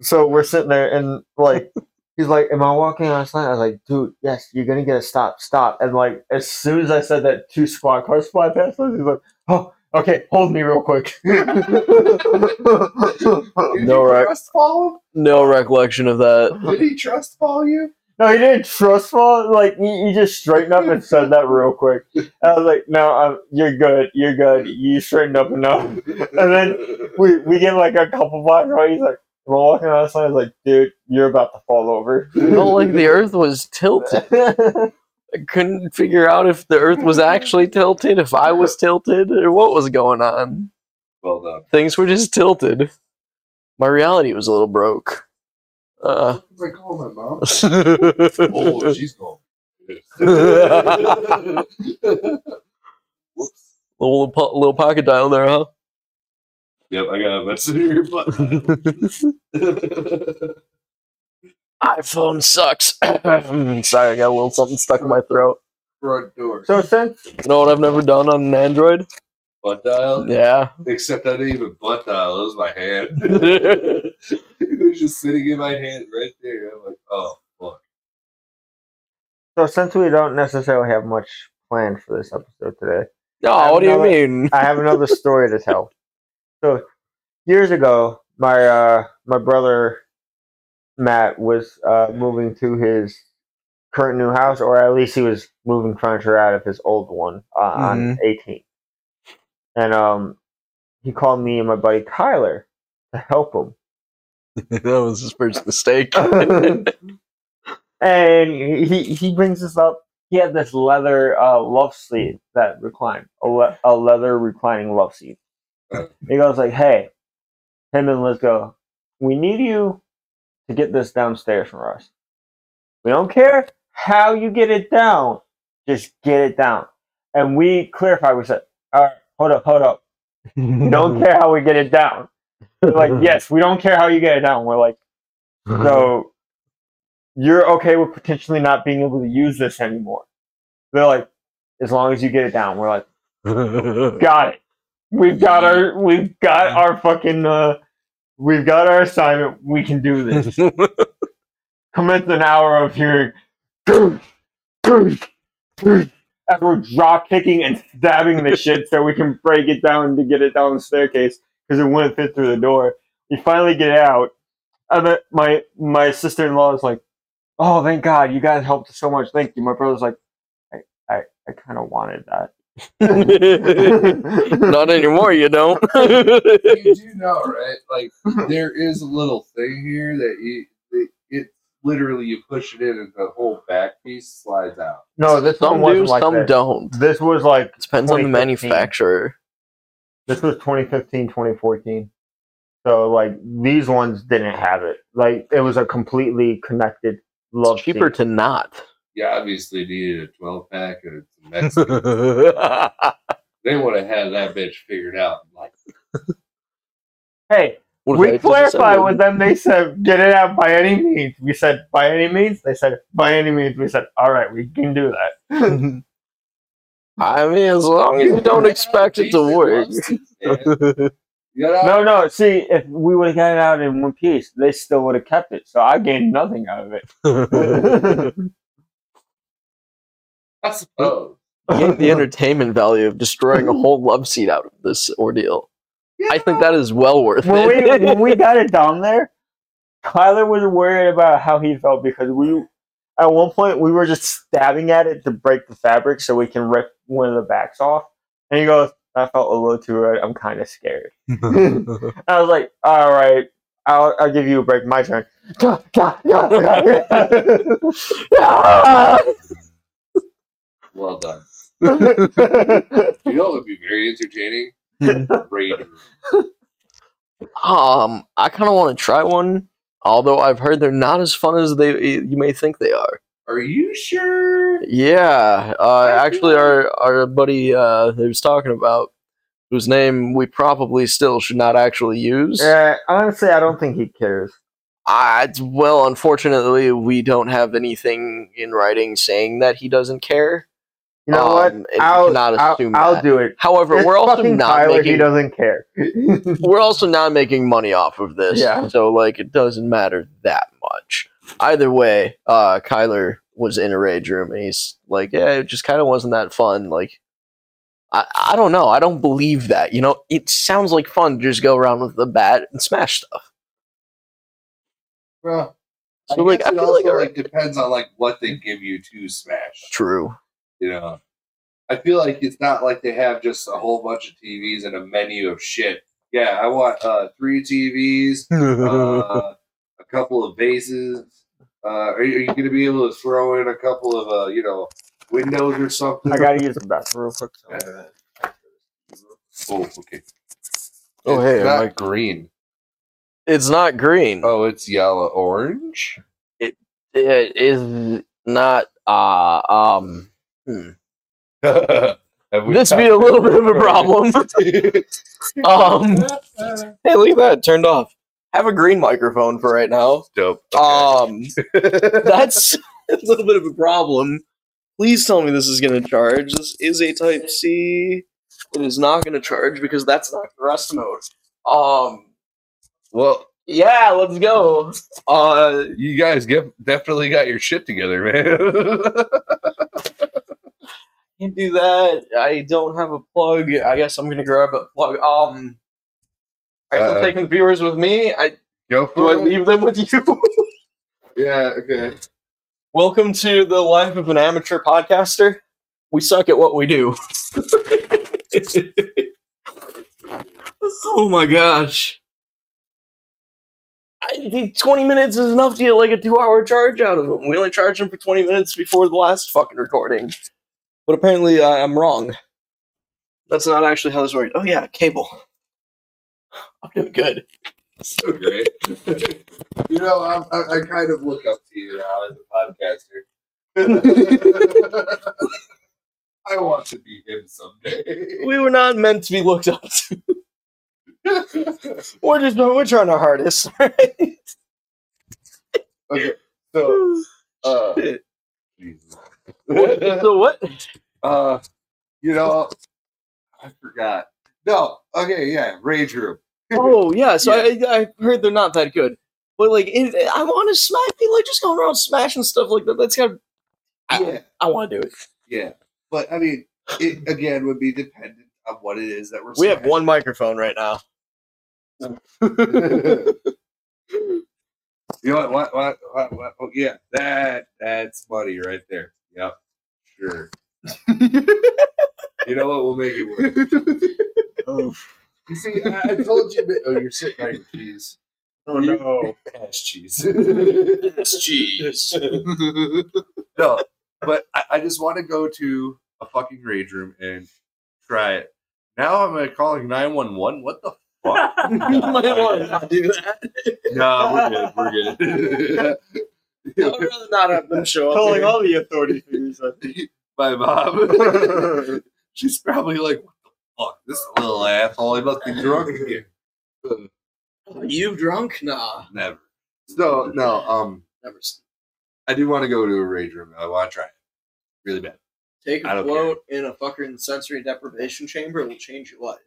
so we're sitting there and like he's like, "Am I walking on a slant?" I was like, "Dude, yes, you're gonna get a stop, stop." And like as soon as I said that, two squad cars fly past us. He's like, "Oh, okay, hold me real quick." Did No, you right. trust fall? No recollection of that. Did he trust fall you? no, he didn't trust fall. Like he, he just straightened up and said that real quick. And I was like, "No, um, you're good, you're good. You straightened up enough." And then We we get like a couple blocks away. He's like, "Am I walking on a slant?" I was like, "Dude, you're about to fall over." No, like the earth was tilted. I couldn't figure out if the earth was actually tilted, if I was tilted, or what was going on. well done. Things were just tilted. My reality was a little broke. Uh, What I call my mom? Oh, she's gone. Whoops. po- little pocket dial there, huh? Yep, I got a message in your butt. iPhone sucks. Sorry, I got a little something stuck in my throat. Front door. so since You know what I've never done on an Android? Butt dial? Yeah. Except I didn't even butt dial. It was my hand. it was just sitting in my hand right there. I'm like, oh, fuck. so since we don't necessarily have much planned for this episode today, No, what do you another- mean? I have another story to tell. So years ago, my uh, my brother Matt was uh, moving to his current new house, or at least he was moving furniture out of his old one uh, on 18th. And um, he called me and my buddy Tyler to help him. that was his first mistake. and he he brings this up. He had this leather uh, love seat that reclined, a, le- a leather reclining love seat. He goes like, "Hey, him and Liz go. We need you to get this downstairs for us. We don't care how you get it down, just get it down." And we clarify. We said, "All right, hold up, hold up. We don't care how we get it down." They're like, "Yes, we don't care how you get it down." We're like. So you're okay with potentially not being able to use this anymore. They're like, as long as you get it down. We're like, got it. We've got our we've got our fucking uh we've got our assignment. We can do this. Commence an hour of hearing as we're drop kicking and stabbing the shit so we can break it down to get it down the staircase because it wouldn't fit through the door. We finally get out. And my my sister in law is like, "Oh, thank God, you guys helped so much. Thank you." My brother's like, "I I, I kind of wanted that." Not anymore, you don't. you do know, right? Like there is a little thing here that you it, it literally you push it in and the whole back piece slides out. no, this one some wasn't do, like some this. don't. This was like it Depends on the manufacturer. This was 2015, 2014. So like these ones didn't have it. Like it was a completely connected love It's cheaper seat. to not. You obviously needed a twelve pack and some Mexican. they would have had that bitch figured out. Like Hey, What we clarified with them. They said get it out by any means. We said by any means. They said by any means. We said all right, we can do that. I mean, as long as you don't expect it to work. You no, no. See, if we would have got it out in one piece, they still would have kept it. So I gained nothing out of it. I suppose. Gain the entertainment value of destroying a whole love seat out of this ordeal. I think that is well worth when we it. when we got it down there, Tyler was worried about how he felt because we at one point we were just stabbing at it to break the fabric so we can rip one of the backs off. And he goes, "I felt a little too right. I'm kind of scared." I was like, "All right, I'll I'll give you a break. My turn." Well done. You know what would be very entertaining? Raider. um, I kind of want to try one, although I've heard they're not as fun as they you may think they are. Are you sure? Yeah, uh, actually, our our buddy uh, he was talking about whose name we probably still should not actually use. yeah, honestly, I don't think he cares. I, well, unfortunately, we don't have anything in writing saying that he doesn't care. You know Um, what? I'll, cannot I'll, I'll do it. However, It's we're also not Tyler. He making doesn't care. we're also not making money off of this. Yeah. So like it doesn't matter that much. Either way, uh Kyler was in a rage room and he's like, Yeah, it just kinda wasn't that fun. Like I, I don't know. I don't believe that. You know, it sounds like fun to just go around with the bat and smash stuff. Well, So, I like, guess I it feel also like- like depends on like what they give you to smash. True. You know, I feel like it's not like they have just a whole bunch of TVs and a menu of shit. Yeah, I want uh, three TVs, uh, a couple of vases. Uh, are you, are you going to be able to throw in a couple of uh, you know windows or something? I gotta use the bathroom real quick. Oh, okay. Oh, It's hey, am not I- green. it's not green. Oh, it's yellow orange. It It is not uh um hmm. This be a little bit of a problem. um Hey, look at that, turned off. Have a green microphone for right now. Dope. Um, that's a little bit of a problem. Please tell me this is going to charge. This is a Type C. It is not going to charge because that's not rest mode. Um, well, yeah, let's go. Uh, you guys get definitely got your shit together, man. Can't do that. I don't have a plug. I guess I'm going to grab a plug. Um, you Uh, taking viewers with me? I Go do for I it. leave them with you? Yeah. Okay. Welcome to the life of an amateur podcaster. We suck at what we do. oh my gosh. I think 20 minutes is enough to get like a two hour charge out of them. We only charged them for 20 minutes before the last fucking recording. But apparently uh, I'm wrong. That's not actually how this works. Oh, yeah, cable. I'm doing good. So great. you know, I'm, I, I kind of look up to you now as a podcaster. I want to be him someday. We were not meant to be looked up to. We're just we're trying our hardest. Right? okay. So, uh, Shit. Jesus. so what? uh, you know, I forgot. No. Okay. Yeah. Rage room. Oh yeah, so I I heard they're not that good, but like it, I want to smash, like just going around smashing stuff like that. That's kind of I, Yeah. I want to do it. Yeah. but I mean, it again would be dependent on what it is that we're. We have one microphone right now. You know what? What? What? what, what oh, yeah, that that's money right there. Yep, sure. you know what? We'll make it work. You see, I, I told you. but- Oh, you're sitting on your cheese. Oh no. Ass cheese. It's cheese. no, but I, I just want to go to a fucking rage room and try it. Now I'm uh, calling nine one one. What the fuck? you might want to not do that. no, we're good. We're I'd rather not have them show up. Calling here. all the authority figures. I think. good. My mom. She's probably like, "What the fuck? This little asshole. He must be drunk again." Are you drunk? Nah, Never. So no, um, never. s- I do want to go to a rage room. I want to try it really bad. Take I a don't float in a fucking sensory deprivation chamber. It will change your life.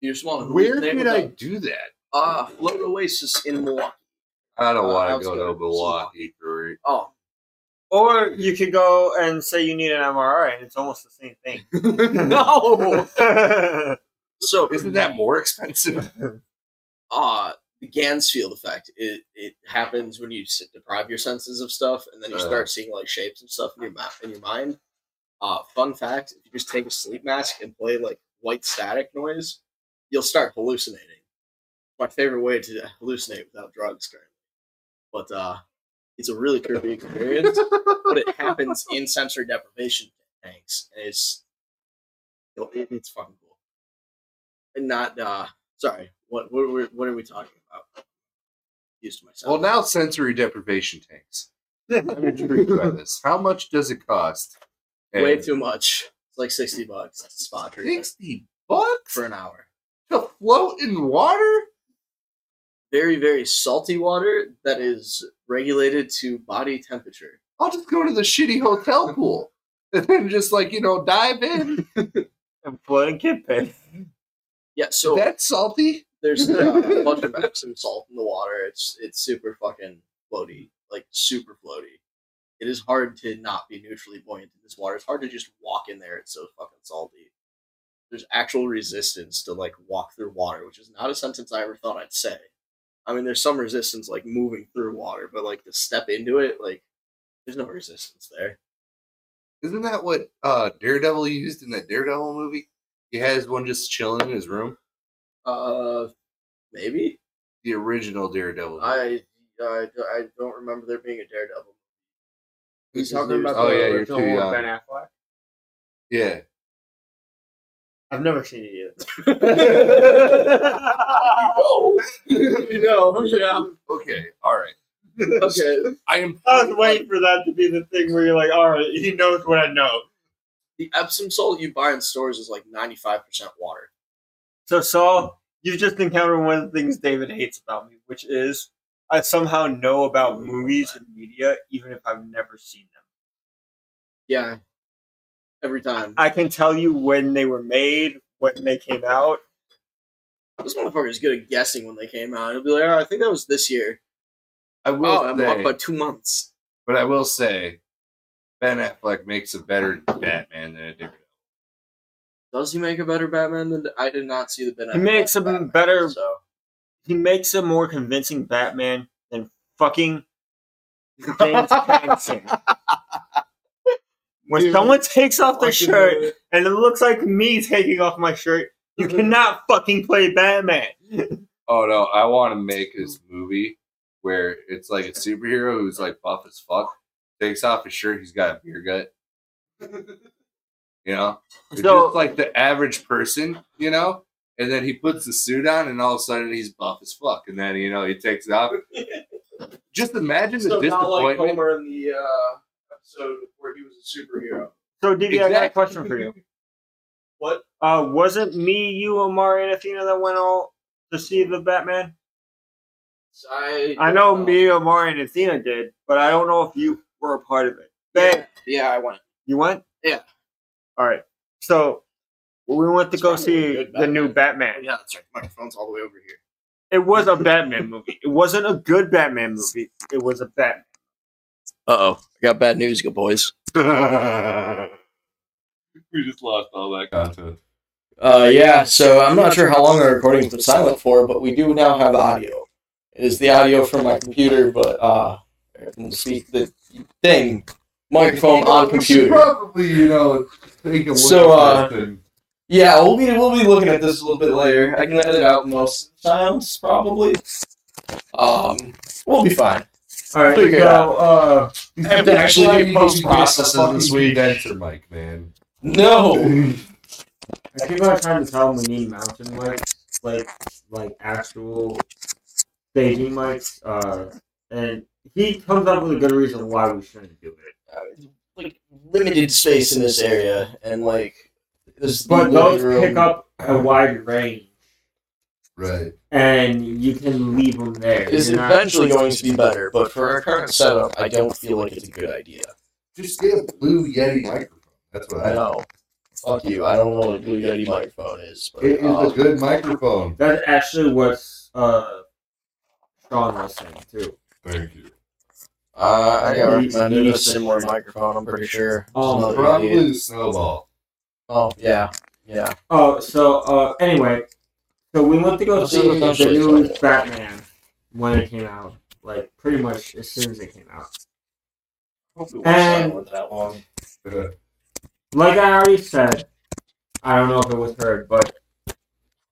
You just want to Where could I do that? Uh, Float Oasis in Milwaukee. I don't Uh, want to go to Milwaukee for. Oh, Or you could go and say you need an MRI, and it's almost the same thing. no. So Isn't that more expensive? uh the Ganzfeld effect. It it happens when you deprive your senses of stuff, and then you Uh. start seeing like shapes and stuff in your map in your mind. Uh, fun fact: if you just take a sleep mask and play like white static noise, you'll start hallucinating. My favorite way to hallucinate without drugs, currently. But uh, it's a really creepy experience. but it happens in sensory deprivation tanks, and it's it- it's fucking cool. And not uh, sorry, what what what, what are we talking about? Used to myself. well, now sensory deprivation tanks. I'm intrigued by this. How much does it cost? way And too much. It's like sixty bucks. Spot treatment Sixty bucks for an hour. to float in water. Very very salty water that is regulated to body temperature. I'll just go to the shitty hotel pool and then just like you know dive in. and floating kid pit. Yeah, so That's salty. there's uh, a bunch of Epsom salt in the water. It's it's super fucking floaty, like super floaty. It is hard to not be neutrally buoyant in this water. It's hard to just walk in there. It's so fucking salty. There's actual resistance to like walk through water, which is not a sentence I ever thought I'd say. I mean, there's some resistance like moving through water, but like to step into it, like there's no resistance there. Isn't that what uh, Daredevil used in that Daredevil movie? He has one just chilling in his room. Uh, maybe The original Daredevil. I I, I don't remember there being a Daredevil. He's talking about Oh, the yeah, you're original too young. Ben Affleck. yeah. I've never seen it you know, yeah. Okay. All right. Okay. I am. I was waiting for that to be the thing where you're like, all right, he knows what I know. The Epsom salt you buy in stores is like 95% water. So, Saul, you've just encountered one of the things David hates about me, which is I somehow know about movies and media, even if I've never seen them. Yeah. Every time. I can tell you when they were made, when they came out. This motherfucker is good at guessing when they came out. He'll be like, oh, I think that was this year. I will Oh, I'm off say, by two months. but I will say, Ben Affleck makes a better Batman than a Daredevil. Does he make a better Batman than I did not see the Ben He makes a Batman, better- So He makes a more convincing Batman than fucking James Hansen. When Dude, someone takes off their shirt and it looks like me taking off my shirt, you Mhm. cannot fucking play Batman. Oh no, I want to make his movie where it's like a superhero who's like buff as fuck, takes off his shirt, he's got a beer gut. You know, It's So- just like the average person, you know, and then he puts the suit on, and all of a sudden he's buff as fuck, and then you know he takes it off. Just imagine the So not like disappointment. Homer in the uh, episode where he was a superhero. So, Didi, I got a question for you. What? Uh, wasn't me, you, Amari, and Athena that went all to see the Batman? I I know me, Amari, and Athena did, but I don't know if you were a part of it. Ben, Yeah, yeah, I went. you went? Yeah. All right. So we went to It's go see the new Batman. Batman. Yeah, that's right. The microphone's all the way over here. It was a Batman movie. It wasn't a good Batman movie. It was a Batman. Uh oh. I got bad news, you boys. we just lost all that content. Uh, yeah, so I'm not sure how long our recording's been silent for, but we do now have audio. It is the audio from my computer, but uh, I can speak the thing, microphone on computer. Probably, you know, take a look So, uh, and- Yeah, we'll be we'll be looking at this a little bit later. I can edit out most sounds probably. Um, we'll be fine. All right, Figure it so uh, I have to actually Why do you post-processing this fucking week. Condenser mic, man. No. I keep on trying to tell him we need mountain mics, like like actual staging mics. Uh, and he comes up with a good reason why we shouldn't do it. Uh, like limited space in this area, and like this. But living those room- pick up a wide range, Right. and you can leave them there. is You're not- eventually going to be better, but for our current setup, I don't feel like it's a good idea. Just get a blue Yeti microphone. That's what I I know. Fuck you. I don't know what a Blue Yeti microphone is, but It is uh, a good microphone. That's actually what uh, Sean was saying too. Thank you. uh, I got He- recommended he- a similar microphone. I'm pretty sure. Oh, Another Probably idiot. the snowball. Oh yeah, yeah. Oh, so uh, anyway, so we went to go see the new. Batman when it came out, like pretty much as soon as it came out. And- won't that long. Like I already said, I don't know if it was heard, but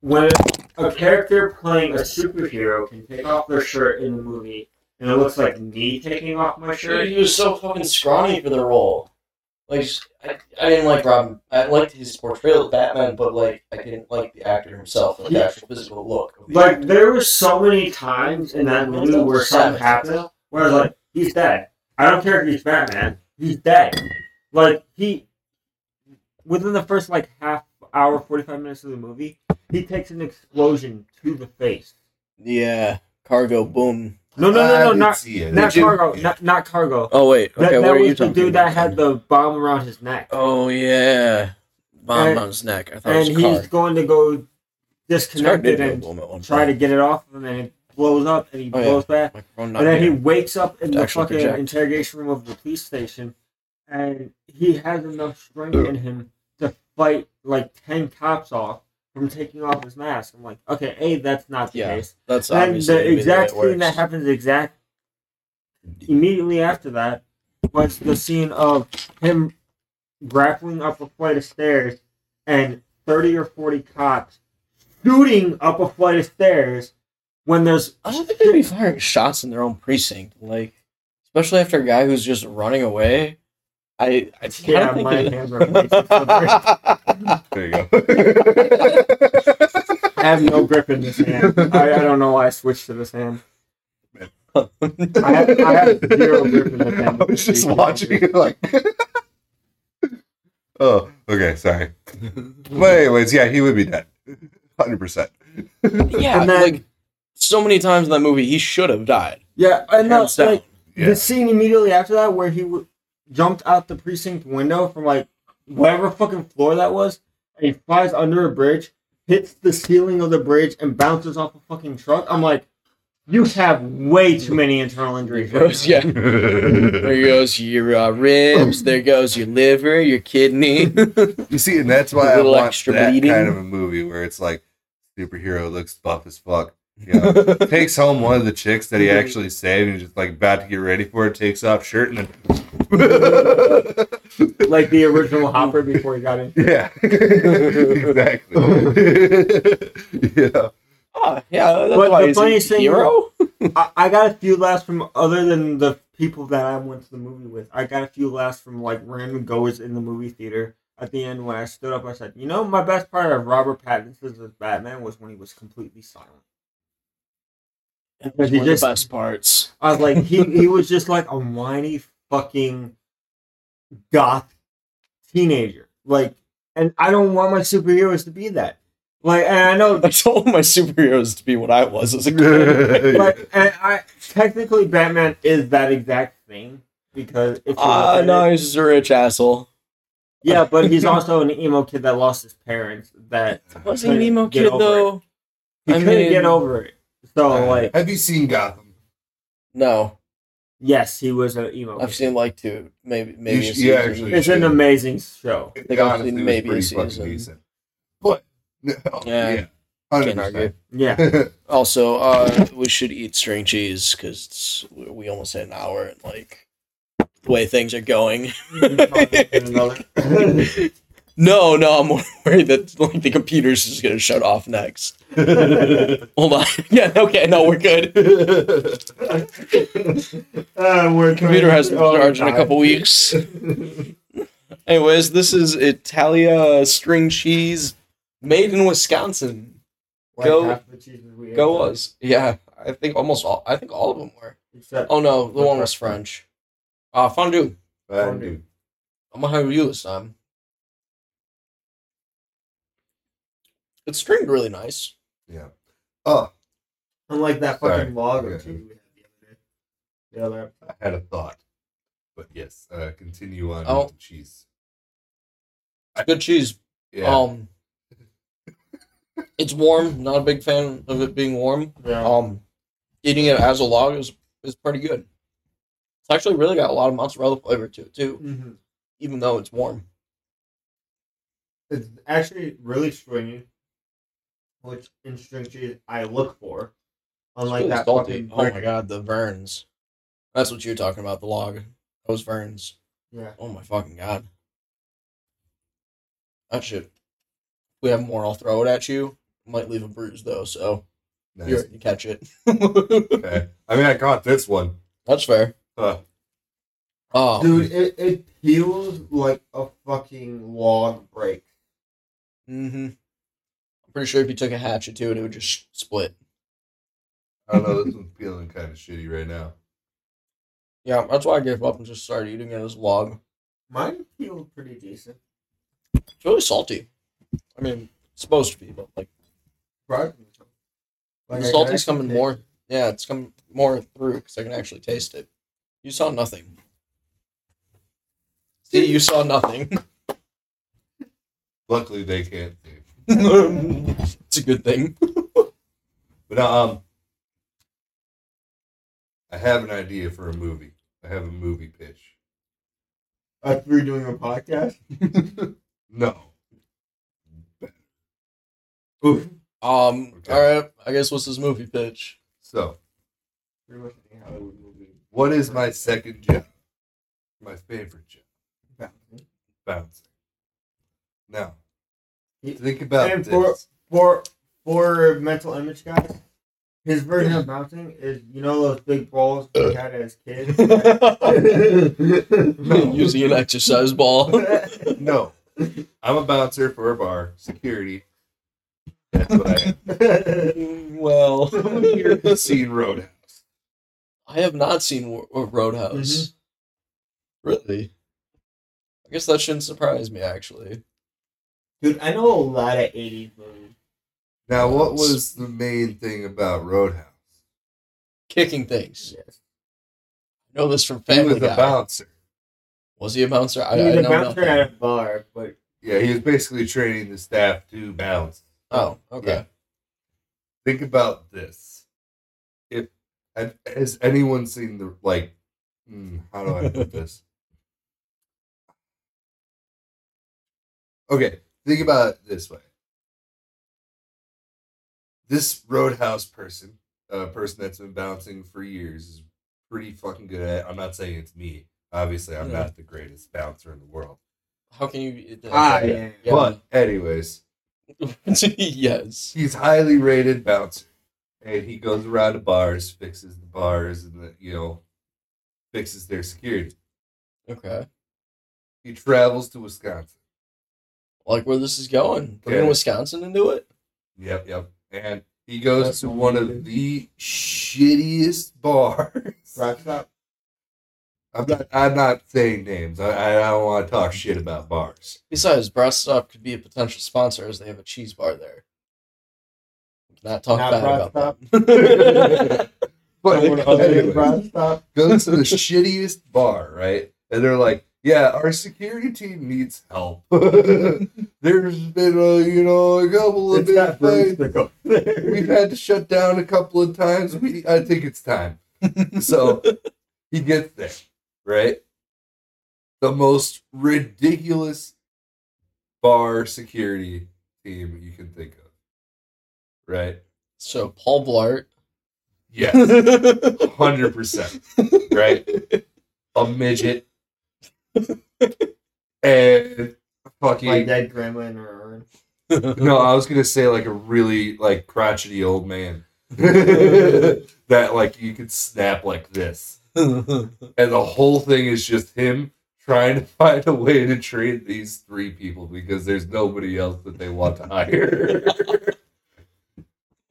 when a character playing a superhero can take off their shirt in the movie, and it looks like me taking off my Dude, shirt, he was so fucking scrawny for the role. Like, I, I didn't like Robin. I liked his portrayal of Batman, but like, I didn't like the actor himself, like the actual physical look. the like actor. there were so many times in that movie where something happened where I was like, he's dead. I don't care if he's Batman, he's dead. Like he, within the first like half hour, forty five minutes of the movie, he takes an explosion to the face. Yeah, cargo boom. No, no, no, no, not not Did you- cargo, not not cargo. Oh wait, okay, that what are was you the talking dude about? that had the bomb around his neck, Oh yeah, bomb And- on his neck. I thought and it was a he's car. going to go His disconnect it and boom at try to get it off, of him, and then it blows up, and he Oh, yeah. blows back. And then he wakes up in To the fucking project. interrogation room of the police station, and he has enough strength in him to fight like ten cops off from taking off his mask. I'm like, okay, a that's not the Yeah, case. That's And obviously the exact scene that happens exact immediately after that was the scene of him grappling up a flight of stairs and thirty or forty cops shooting up a flight of stairs when there's I don't think they'd be firing shots in their own precinct, like especially after a guy who's just running away. I, I Yeah, my hands are way too slippery. There you go. I have no grip in this hand. I, I don't know why I switched to this hand. I have, I have zero grip in this hand. I was just watching it like. oh, okay, sorry. But anyways, yeah, he would be dead, hundred percent. yeah, And then- like so many times in that movie, he should have died. Yeah, and no, Hands down. like Yeah. the scene immediately after that where he w- jumped out the precinct window from like whatever fucking floor that was, and he flies under a bridge, hits the ceiling of the bridge, and bounces off a fucking truck. I'm like, you have way too many internal injuries. There goes, yeah. There goes your uh, ribs. There goes your liver, your kidney. You see, and that's why I little want that bleeding. kind of a movie where it's like superhero looks buff as fuck. You know, takes home one of the chicks that he actually saved and just like about to get ready for it, takes off shirt and then like the original Hopper before he got in. Yeah. exactly. yeah. oh, yeah, that's But why the he's funniest thing- hero. I, I got a few laughs from other than the people that I went to the movie with. I got a few laughs from like random goers in the movie theater. At the end, when I stood up, I said, "You know, my best part of Robert Pattinson's Batman was when he was completely silent." He one of just- the best parts. I was like, he he was just like a whiny fucking goth teenager. Like, and I don't want my superheroes to be that. Like, and I know I told my superheroes to be what I was as a kid. But and I technically Batman is that exact thing because if Ah, look no, it- he's just a rich asshole. yeah, but he's also an emo kid that lost his parents. That Was he an emo kid though? he I couldn't mean- get over it. So like, Have you seen Gotham? No. Yes, he was an emo. I've kid. seen like two, maybe maybe. should- a yeah, actually- It's an amazing show. It think I've honestly seen was maybe a pretty fucking season. decent. But no, Yeah. yeah, Can't argue. Yeah. Also, uh, we should eat string cheese because we almost hit an hour and like the way things are going. no, no, I'm more worried that like the computer's just gonna shut off next. Hold on. Yeah. Okay. No, we're good. uh, we're Computer has to Oh, charge in a couple weeks. Anyways, this is Italia string cheese made in Wisconsin. Like Go- half the cheeses we ate Go was. Yeah, I think almost all. I think all of them were. Except Oh no, the one was French. French. Uh, fondue. Fondue. I'm gonna have you this time. It's stringed really nice. Yeah. Oh, unlike that Sorry. fucking log of Okay. cheese we had the other day. The other episode. I had a thought, but yes, uh, continue on Oh. with the cheese. It's good cheese. Yeah. Um, it's warm. Not a big fan of it being warm. Yeah. Um, eating it as a log is is pretty good. It's actually really got a lot of mozzarella flavor to it too, Mhm. even though it's warm. It's actually really stringy, which in cheese I look for. Unlike that salty. fucking Oh my god, the Verns. That's what you're talking about. The log. Those Verns. Yeah. Oh my fucking god. That shit. If we have more, I'll throw it at you. Might leave a bruise though, so Nice. you you catch it. Okay. I mean, I caught this one. That's fair. Uh, Oh, Dude, it, it peels like a fucking log break. hmm I'm pretty sure if you took a hatchet to it, it would just split. I don't know. This one's feeling kind of shitty right now. Yeah, that's why I gave up and just started eating it as log. Mine feels pretty decent. It's really salty. I mean, it's supposed to be, but like Surprisingly so. Like, the I can salty's coming more. it. Yeah, it's coming more through because I can actually taste it. You saw nothing. See, you saw nothing. Luckily, they can't see. it's a good thing. But um, I have an idea for a movie. I have a movie pitch. After we're doing a podcast? No. Oof. Um. Okay. All right. I guess what's this movie pitch? So, Pretty much any Hollywood movie. what is my second job? My favorite job? Bouncing. Bouncing. Now, He- think about and this. for- For for mental image guys, his version of bouncing is you know those big balls we had as kids. Using an exercise ball. no, I'm a bouncer for a bar, security. That's what I am. well, Someone here has seen Roadhouse. I have not seen Wo- uh, Roadhouse. Really? I guess that shouldn't surprise me, actually. Dude, I know a lot of '80s movies. Now, what was the main thing about Roadhouse? Kicking things. Yes. I know this from Family He Family was a Guy. bouncer. Was he a bouncer? I, He I was a know bouncer nothing. at a bar, but Yeah, he was basically training the staff to bounce. Oh, okay. Yeah. Think about this. If have- has anyone seen the like? hmm, how do I put this? Okay, think about it this way. This Roadhouse person, a person that's been bouncing for years, is pretty fucking good at. It. I'm not saying it's me. Obviously, I'm Yeah. not the greatest bouncer in the world. How can you? ah, yeah. Yeah. But anyways, yes. he's highly rated bouncer, and he goes around to bars, fixes the bars, and the, you know, fixes their security. Okay. He travels to Wisconsin. Like where this is going? We're Yeah. in Wisconsin and do it. Yep, yep. And he goes That's to what one of the shittiest bars. Rock stop. I'm not. I'm not saying names. I, I don't want to talk shit about bars. Besides, Breast Stop could be a potential sponsor as they have a cheese bar there. Not talk Not bad Breast about that. But Someone other than anyways, Rock stop. goes to the shittiest bar, right? And they're like, "Yeah, our security team needs help. There's been a you know a couple of big got fights. broomstick over there. We've had to shut down a couple of times. We I think it's time." So he gets there, right? The most ridiculous bar security team you can think of, right? So Paul Blart. Yes, hundred percent, right? A midget and fucking My dead grandma in her urn. no, I was gonna say like a really like crotchety old man that like you could snap like this, and the whole thing is just him trying to find a way to train these three people because there's nobody else that they want to hire.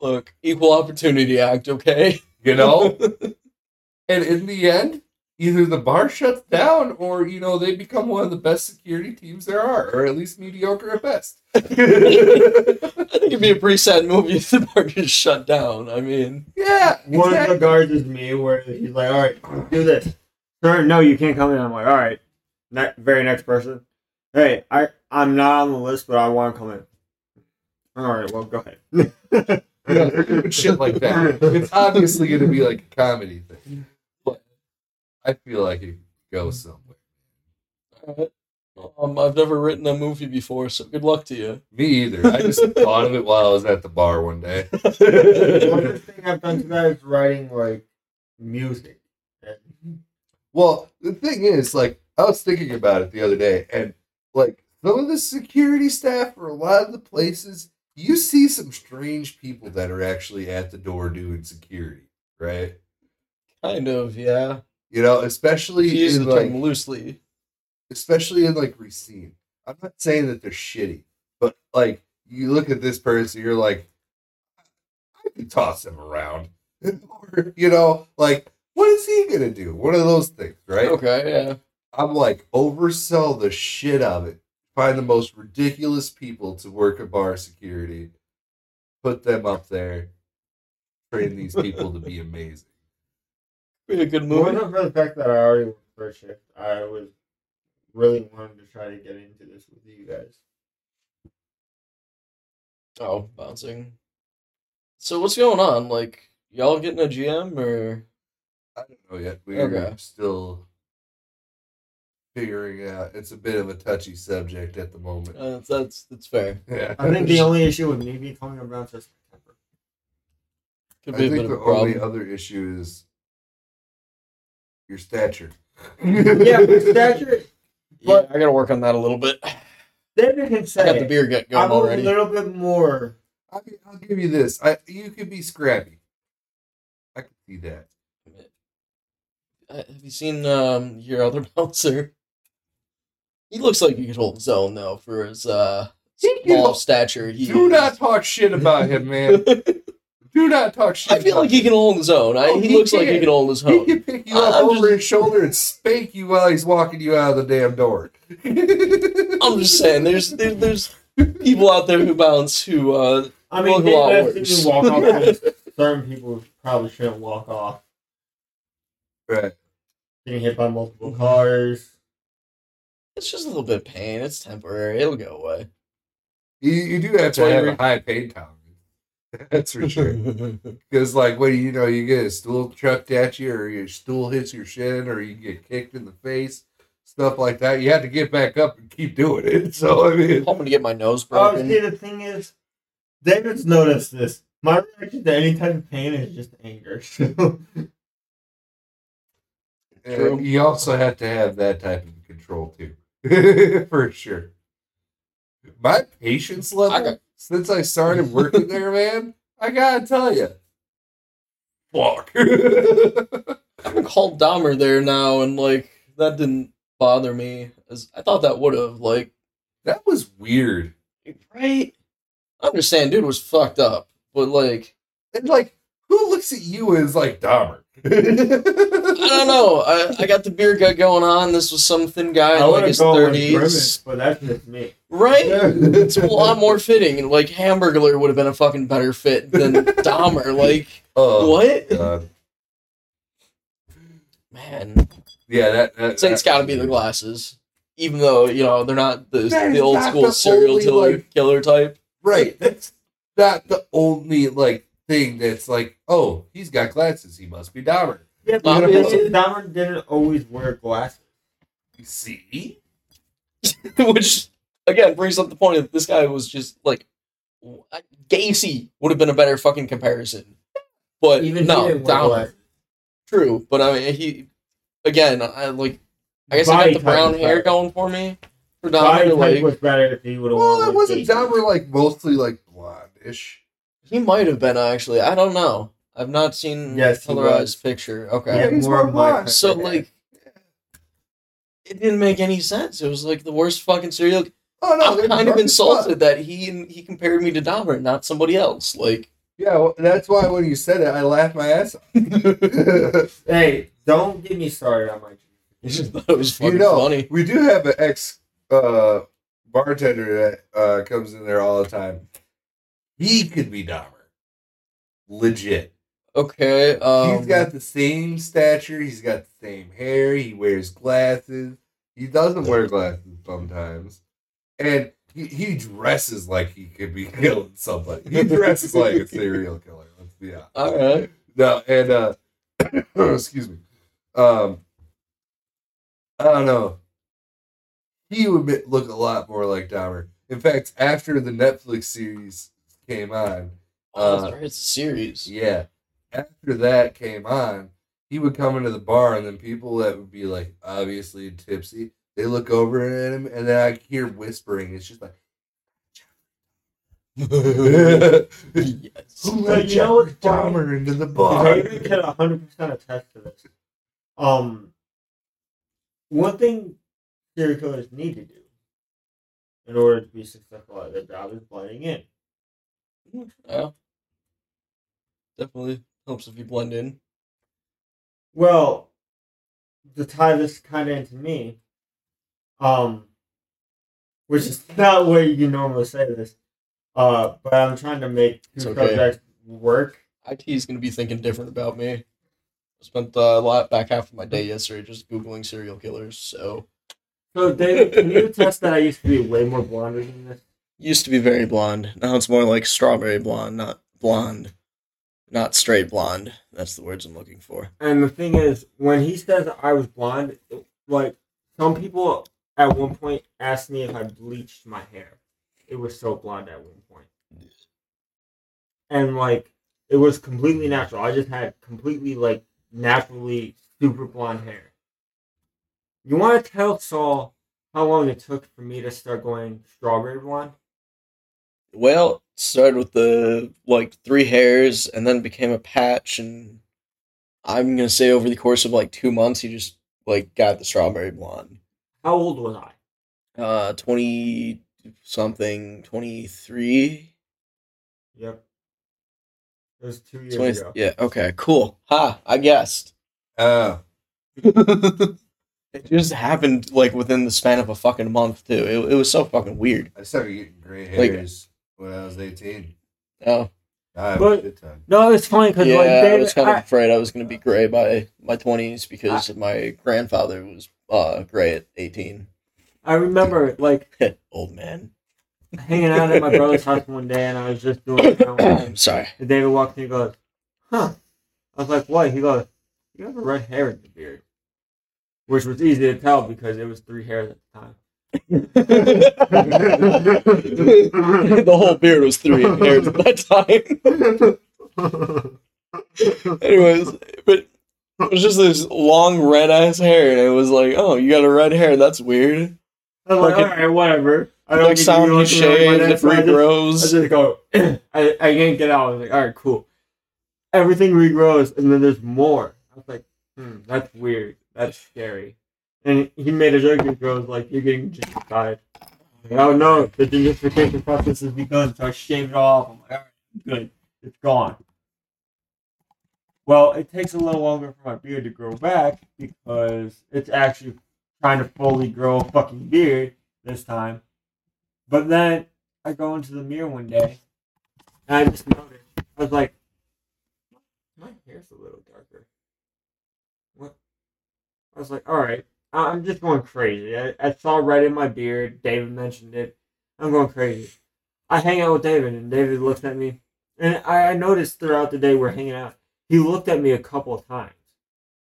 Look, equal opportunity act, okay? you know, and in the end. Either the bar shuts down, or you know they become one of the best security teams there are, or at least mediocre at best. I think it'd be a pretty sad movie if the bar just shut down. I mean, yeah, One of the guards is me, where he's like, "All right, do this." Sir, no, you can't come in. I'm like, "All right." Ne- very next person. Hey, I I'm not on the list, but I want to come in. All right, well, go ahead. You know, they're doing shit like that. It's obviously going to be like a comedy thing, but I feel like it goes somewhere. alright. um, I've never written a movie before, so good luck to you. Me either. I just thought of it while I was at the bar one day. One thing I've done to that is writing like music. Well, the thing is, like, I was thinking about it the other day, and like some of the security staff for a lot of the places, you see some strange people that are actually at the door doing security, right? Kind of, yeah. You know, especially use in the like term loosely. especially in like Racine. I'm not saying that they're shitty, but like you look at this person, you're like, I could toss him around, or you know, like what is he gonna do? One of those things, right? Okay, yeah. I'm like oversell the shit of it. Find the most ridiculous people to work a bar security, put them up there, train these people to be amazing. Be a good More movie. than for the fact that I already worked first shift, I was really wanting to try to get into this with you guys. Oh, bouncing. So what's going on? Like, y'all getting a GM or? I don't know yet. We're Okay. still figuring out. It's a bit of a touchy subject at the moment. Uh, that's that's fair. Yeah. I think the only issue with me becoming a bouncer is temper. Could I be a think bit the of a problem. only other issue is your stature. yeah, but stature. yeah, I gotta work on that a little bit. I David can say got the beer gut going I'm already. a little bit more. I'll, I'll give you this. I you could be scrappy. I can see that. Uh, Have you seen um your other bouncer? He looks like he could hold his own though for his uh He small stature. He Do not talk shit about him, man. Do not talk shit. I feel about like he can hold his own. I, Oh, he, he looks like he can. can hold his own. He can pick you I- up I'm over just- his shoulder and spank you while he's walking you out of the damn door. I'm just saying, there's there, there's people out there who bounce who uh I mean, Look a lot worse. walk off. Certain people probably shouldn't walk off. right. Getting hit by multiple cars. it's just a little bit of pain. It's temporary. It'll go away. You, you do have to why have you're- a high pain tolerance. That's for sure. Because, like, when you know you get a stool chucked at you, or your stool hits your shin, or you get kicked in the face, stuff like that, you have to get back up and keep doing it. So, I mean, hoping to get my nose Oh, broken. see, the thing is, David's noticed this. My reaction to any type of pain is just anger. So, True. you also have to have that type of control too, for sure. My patience level I got- since I started working there, man, I gotta tell you, fuck. I've been called Dahmer there now, and like that didn't bother me as I thought that would have. Like, that was weird. right? I understand, dude was fucked up, but like, And like, who looks at you as like Dahmer? I don't know. I, I got the beer gut going on. This was some thin guy I in like would his have gone with Grimace, thirties, but that's just me. right? It's a lot more fitting, like Hamburglar would have been a fucking better fit than Dahmer. Like, Oh, what? God. Man, Yeah, that. that so it's that- got to be the glasses, even though you know they're not the, the old not school the serial only, killer like- killer type. Right. That's not the only like thing that's like, oh, he's got glasses. He must be Dahmer. Yeah, but because Dahmer didn't always wear glasses. See? Which again brings up the point that this guy was just like Gacy would have been a better fucking comparison. But Even no, didn't wear Dahmer. True, but I mean he again. I like. I guess I got the brown hair better. going for me. For Body Dahmer, like was better if he would have Well, it wasn't Gacy. Dahmer like mostly like blondish. He might have been actually. I don't know. I've not seen Yes, colorized was. picture. Yeah, Okay, he's more more of my so like. It didn't make any sense. It was like the worst fucking cereal. Oh no, I'm kind of insulted fuck. that he he compared me to Dahmer, not somebody else. Like, Yeah, well, that's why when you said it, I laughed my ass off. Hey, don't get me started on my. I just thought it was fucking you know, funny. we do have an ex uh, bartender that uh, comes in there all the time. He could be Dahmer. Legit. Okay, um, he's got the same stature. He's got the same hair. He wears glasses. He doesn't wear glasses sometimes, and he, he dresses like he could be killing somebody. He dresses like a serial killer. Let's be honest. all right. No, and uh, excuse me. Um, I don't know. He would look a lot more like Dahmer. In fact, after the Netflix series came on, Oh, Uh, that's right, it's a series. yeah, after that came on, he would come into the bar, and then people that would be like obviously tipsy, they look over at him, and then I hear whispering. It's just like, yes. who So let you know what's Jeffrey Dahmer into the bar? David can 100 percent attest to this. Um, one thing serial killers need to do in order to be successful at their job is blending in. Yeah. Definitely helps if you blend in. Well, to tie this kind of into me, um, which is not where you normally say this, uh, but I'm trying to make two It's okay. subjects work. IT is going to be thinking different about me. I spent uh, a lot back half of my day yesterday just googling serial killers. So So, David, can you attest that I used to be way more blonder than this? Used to be very blonde. Now it's more like strawberry blonde, not blonde, not straight blonde. That's the words I'm looking for. And the thing is, when he says I was blonde, like some people at one point asked me if I bleached my hair. It was so blonde at one point, and like it was completely natural. I just had completely like naturally super blonde hair. You want to tell Saul how long it took for me to start going strawberry blonde? Well, started with the like three hairs and then became a patch and I'm gonna say over the course of like two months he just like got the strawberry blonde. How old was I? Uh twenty something, twenty three? Yep. It was two years 20, ago. yeah, okay, cool. Ha, I guessed. Oh, it just happened like within the span of a fucking month too. It, it was so fucking weird. I started getting gray Like- hairs when I was 18. Oh, I have But- a shit ton. No, it's funny because yeah, like I was kind of I- afraid I was gonna be gray by my twenties because my grandfather was uh gray at eighteen. I remember like Old man. hanging out at my brother's house one day, and I was just doing. You I'm sorry. and David walked in and goes, "Huh." I was like, "What?" He goes, "You have a red hair in the beard," which was easy to tell because it was three hairs at the time. the whole beard was three hairs at that time. Anyways, but it was just this long red ass hair, and it was like, oh, you got a red hair. That's weird. I was like, "All right, whatever." I don't Next need to time go you through my shave, neck, it so I just- regrows. I just go. I I can't get out. I was like, "All right, cool." Everything regrows, and then there's more. I was like, "Hmm, that's weird. That's scary." And he made a joke. He goes, "Like you're getting gentrified." Like, oh no, the gentrification process has begun, so I shaved it off. I'm like, all right, good, it's gone. Well, it takes a little longer for my beard to grow back because it's actually trying to fully grow a fucking beard this time. But then I go into the mirror one day and I just noticed, I was like, my hair's a little darker. What? I was like, all right, I'm just going crazy. I, I saw red in my beard. David mentioned it. I'm going crazy. I hang out with David, and David looks at me, and I, I noticed throughout the day we're hanging out. He looked at me a couple of times,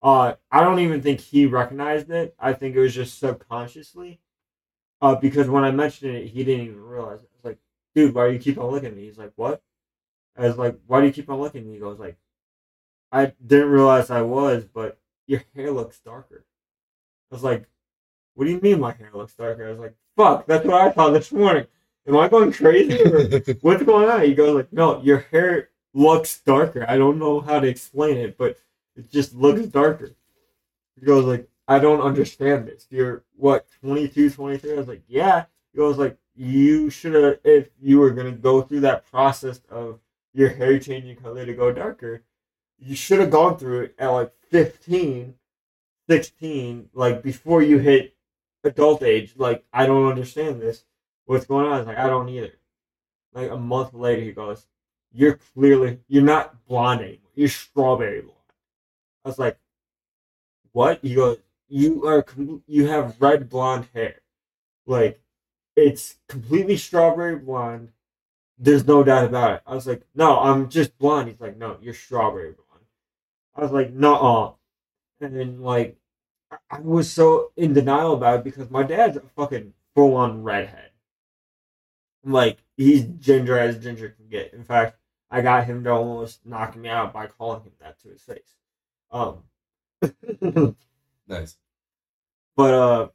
Uh, I don't even think he recognized it. I think it was just subconsciously. Uh, because when I mentioned it, he didn't even realize it. I was like, dude, why do you keep on looking at me? He's like, what? I was like, why do you keep on looking at me? He goes like, I didn't realize I was, but your hair looks darker. I was like, what do you mean my hair looks darker? I was like, fuck, that's what I thought this morning. Am I going crazy or what's going on? He goes like, no, your hair looks darker. I don't know how to explain it, but it just looks darker. He goes like, I don't understand this. You're what, 22, 23? I was like, yeah. He goes like, you should have, if you were going to go through that process of your hair changing color to go darker, you should have gone through it at like 15, 16, like before you hit adult age. Like, I don't understand this. What's going on? Like, I don't either. Like a month later, he goes, You're clearly, you're not blonde anymore. You're strawberry blonde. I was like, What? He goes, You are, you have red blonde hair. Like, it's completely strawberry blonde. There's no doubt about it. I was like, No, I'm just blonde. He's like, No, you're strawberry blonde. I was like, Nuh-uh. And then, like, I- was so in denial about it because my dad's a fucking full on redhead. Like, he's ginger as ginger can get. In fact, I got him to almost knock me out by calling him that to his face. Um, Nice. but uh,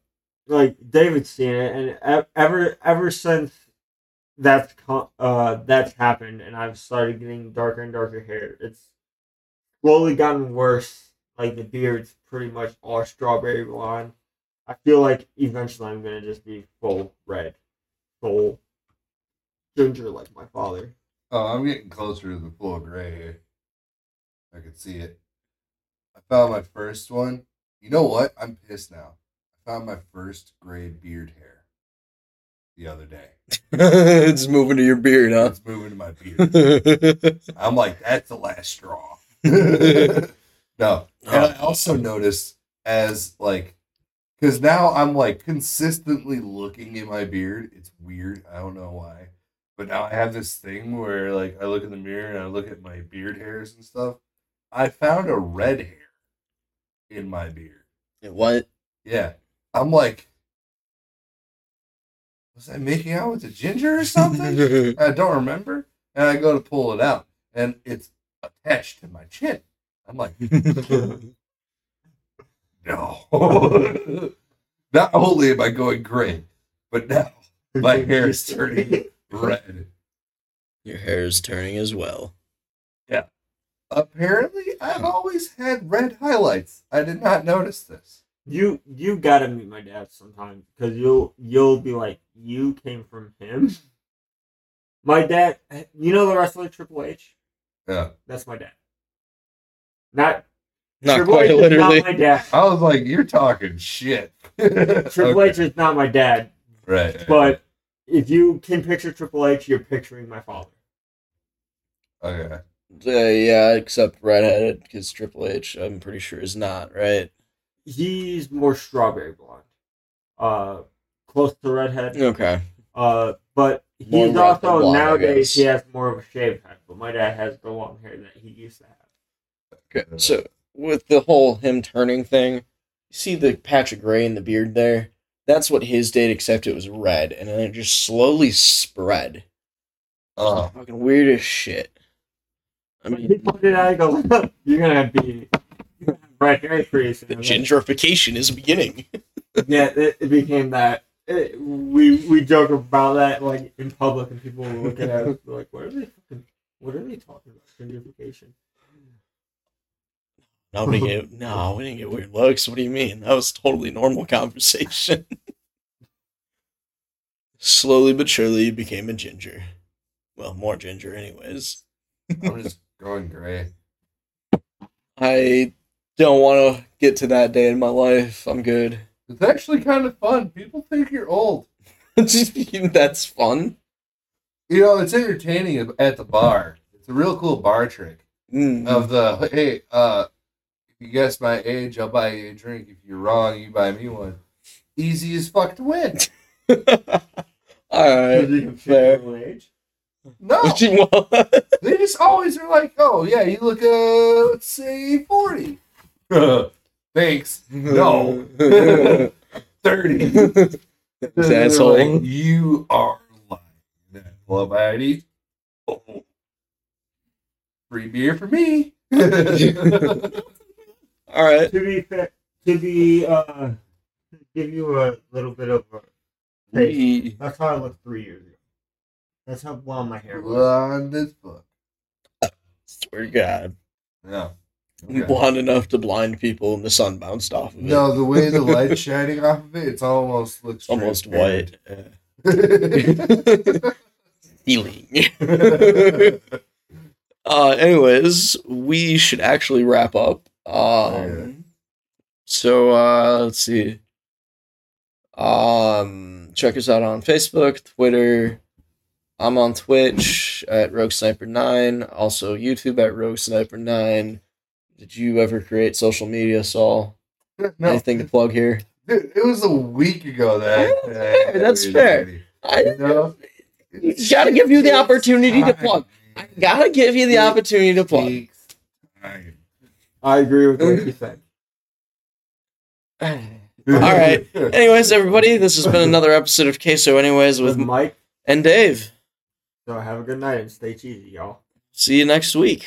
like David's seen it, and ever ever since that's co- uh that's happened, and I've started getting darker and darker hair. It's slowly gotten worse. Like the beard's pretty much all strawberry blonde. I feel like eventually I'm gonna just be full red, full ginger like my father. Oh, I'm getting closer to the full gray here. I can see it. I found my first one. You know what? I'm pissed now. I found my first gray beard hair the other day. it's moving to your beard, huh? It's moving to my beard. I'm like, that's the last straw. no. And I also noticed as like because now I'm like consistently looking at my beard. It's weird. I don't know why. But now I have this thing where like I look in the mirror and I look at my beard hairs and stuff. I found a red hair in my beard. what? Yeah. I'm like was I making out with a ginger or something? I don't remember. And I go to pull it out, and it's attached to my chin. I'm like, no. Not only am I going gray, but now my hair is turning red. your hair is turning as well. Yeah. Apparently, I've always had red highlights. I did not notice this. You you gotta meet my dad sometime because you'll you'll be like you came from him. My dad, you know the wrestler Triple H. Yeah. That's my dad. Not Not Triple quite H is literally. Not my dad. I was like, you're talking shit. Triple H is not my dad. Right. But if you can picture Triple H, you're picturing my father. Okay. Uh, yeah, except redheaded because Triple H, I'm pretty sure is not right. He's more strawberry blonde, uh, close to redhead. Okay. Uh, but he's red than also blonde, nowadays he has more of a shaved head. But my dad has the long hair that he used to have. Okay. So with the whole him turning thing, you see the patch of gray in the beard there? That's what his did, except it was red, and then it just slowly spread. Oh. Fucking weird as shit. I When he mean, pointed out, he goes, "You're gonna be you're gonna have red hair pretty soon." the I'm gentrification is beginning. yeah, it, it became that. It, we we joke about that like in public, and people will look at us like, "What are they? Fucking, what are they talking about? Gentrification." Nobody get no, we didn't get weird looks. What do you mean? That was totally normal conversation. Slowly but surely, you became a ginger. Well, more ginger, anyways. I'm just going gray. I don't want to get to that day in my life. I'm good. It's actually kind of fun. People think you're old. That's fun. You know, it's entertaining at the bar. It's a real cool bar trick Mm. of the hey, uh, you guess my age, I'll buy you a drink. If you're wrong, you buy me one. Easy as fuck to win. All right. Did you fair. middle age? No, Well, they just always are like, oh yeah, you look uh, let's say forty. Thanks. No. 30. This asshole. Like, you are lying. Pull up my ID. Oh. Free beer for me. All right. To be fair, to be uh, to give you a little bit of a taste, that's how I looked three years ago. That's how blonde my hair was. Blonde as fuck. Swear to God. Yeah. Blonde enough to blind people and the sun bounced off of it. No, the way the light's shining off of it, it's almost looks It's almost transparent. white. Healing. uh, anyways, we should actually wrap up. Um, Yeah. So uh, let's see. Um, check us out on Facebook, Twitter. I'm on Twitch at Rogue Sniper Nine. Also YouTube at Rogue Sniper Nine. Did you ever create social media, Saul? no, Anything to plug here? dude, it was a week ago that. Yeah, that- that's that fair. I You know? gotta give you the opportunity to plug. I gotta give you the opportunity to plug. I agree with what you said. All right. Anyways, everybody, this has been another episode of Queso. Anyways, With with Mike. and Dave. So have a good night and stay cheesy, y'all. See you next week.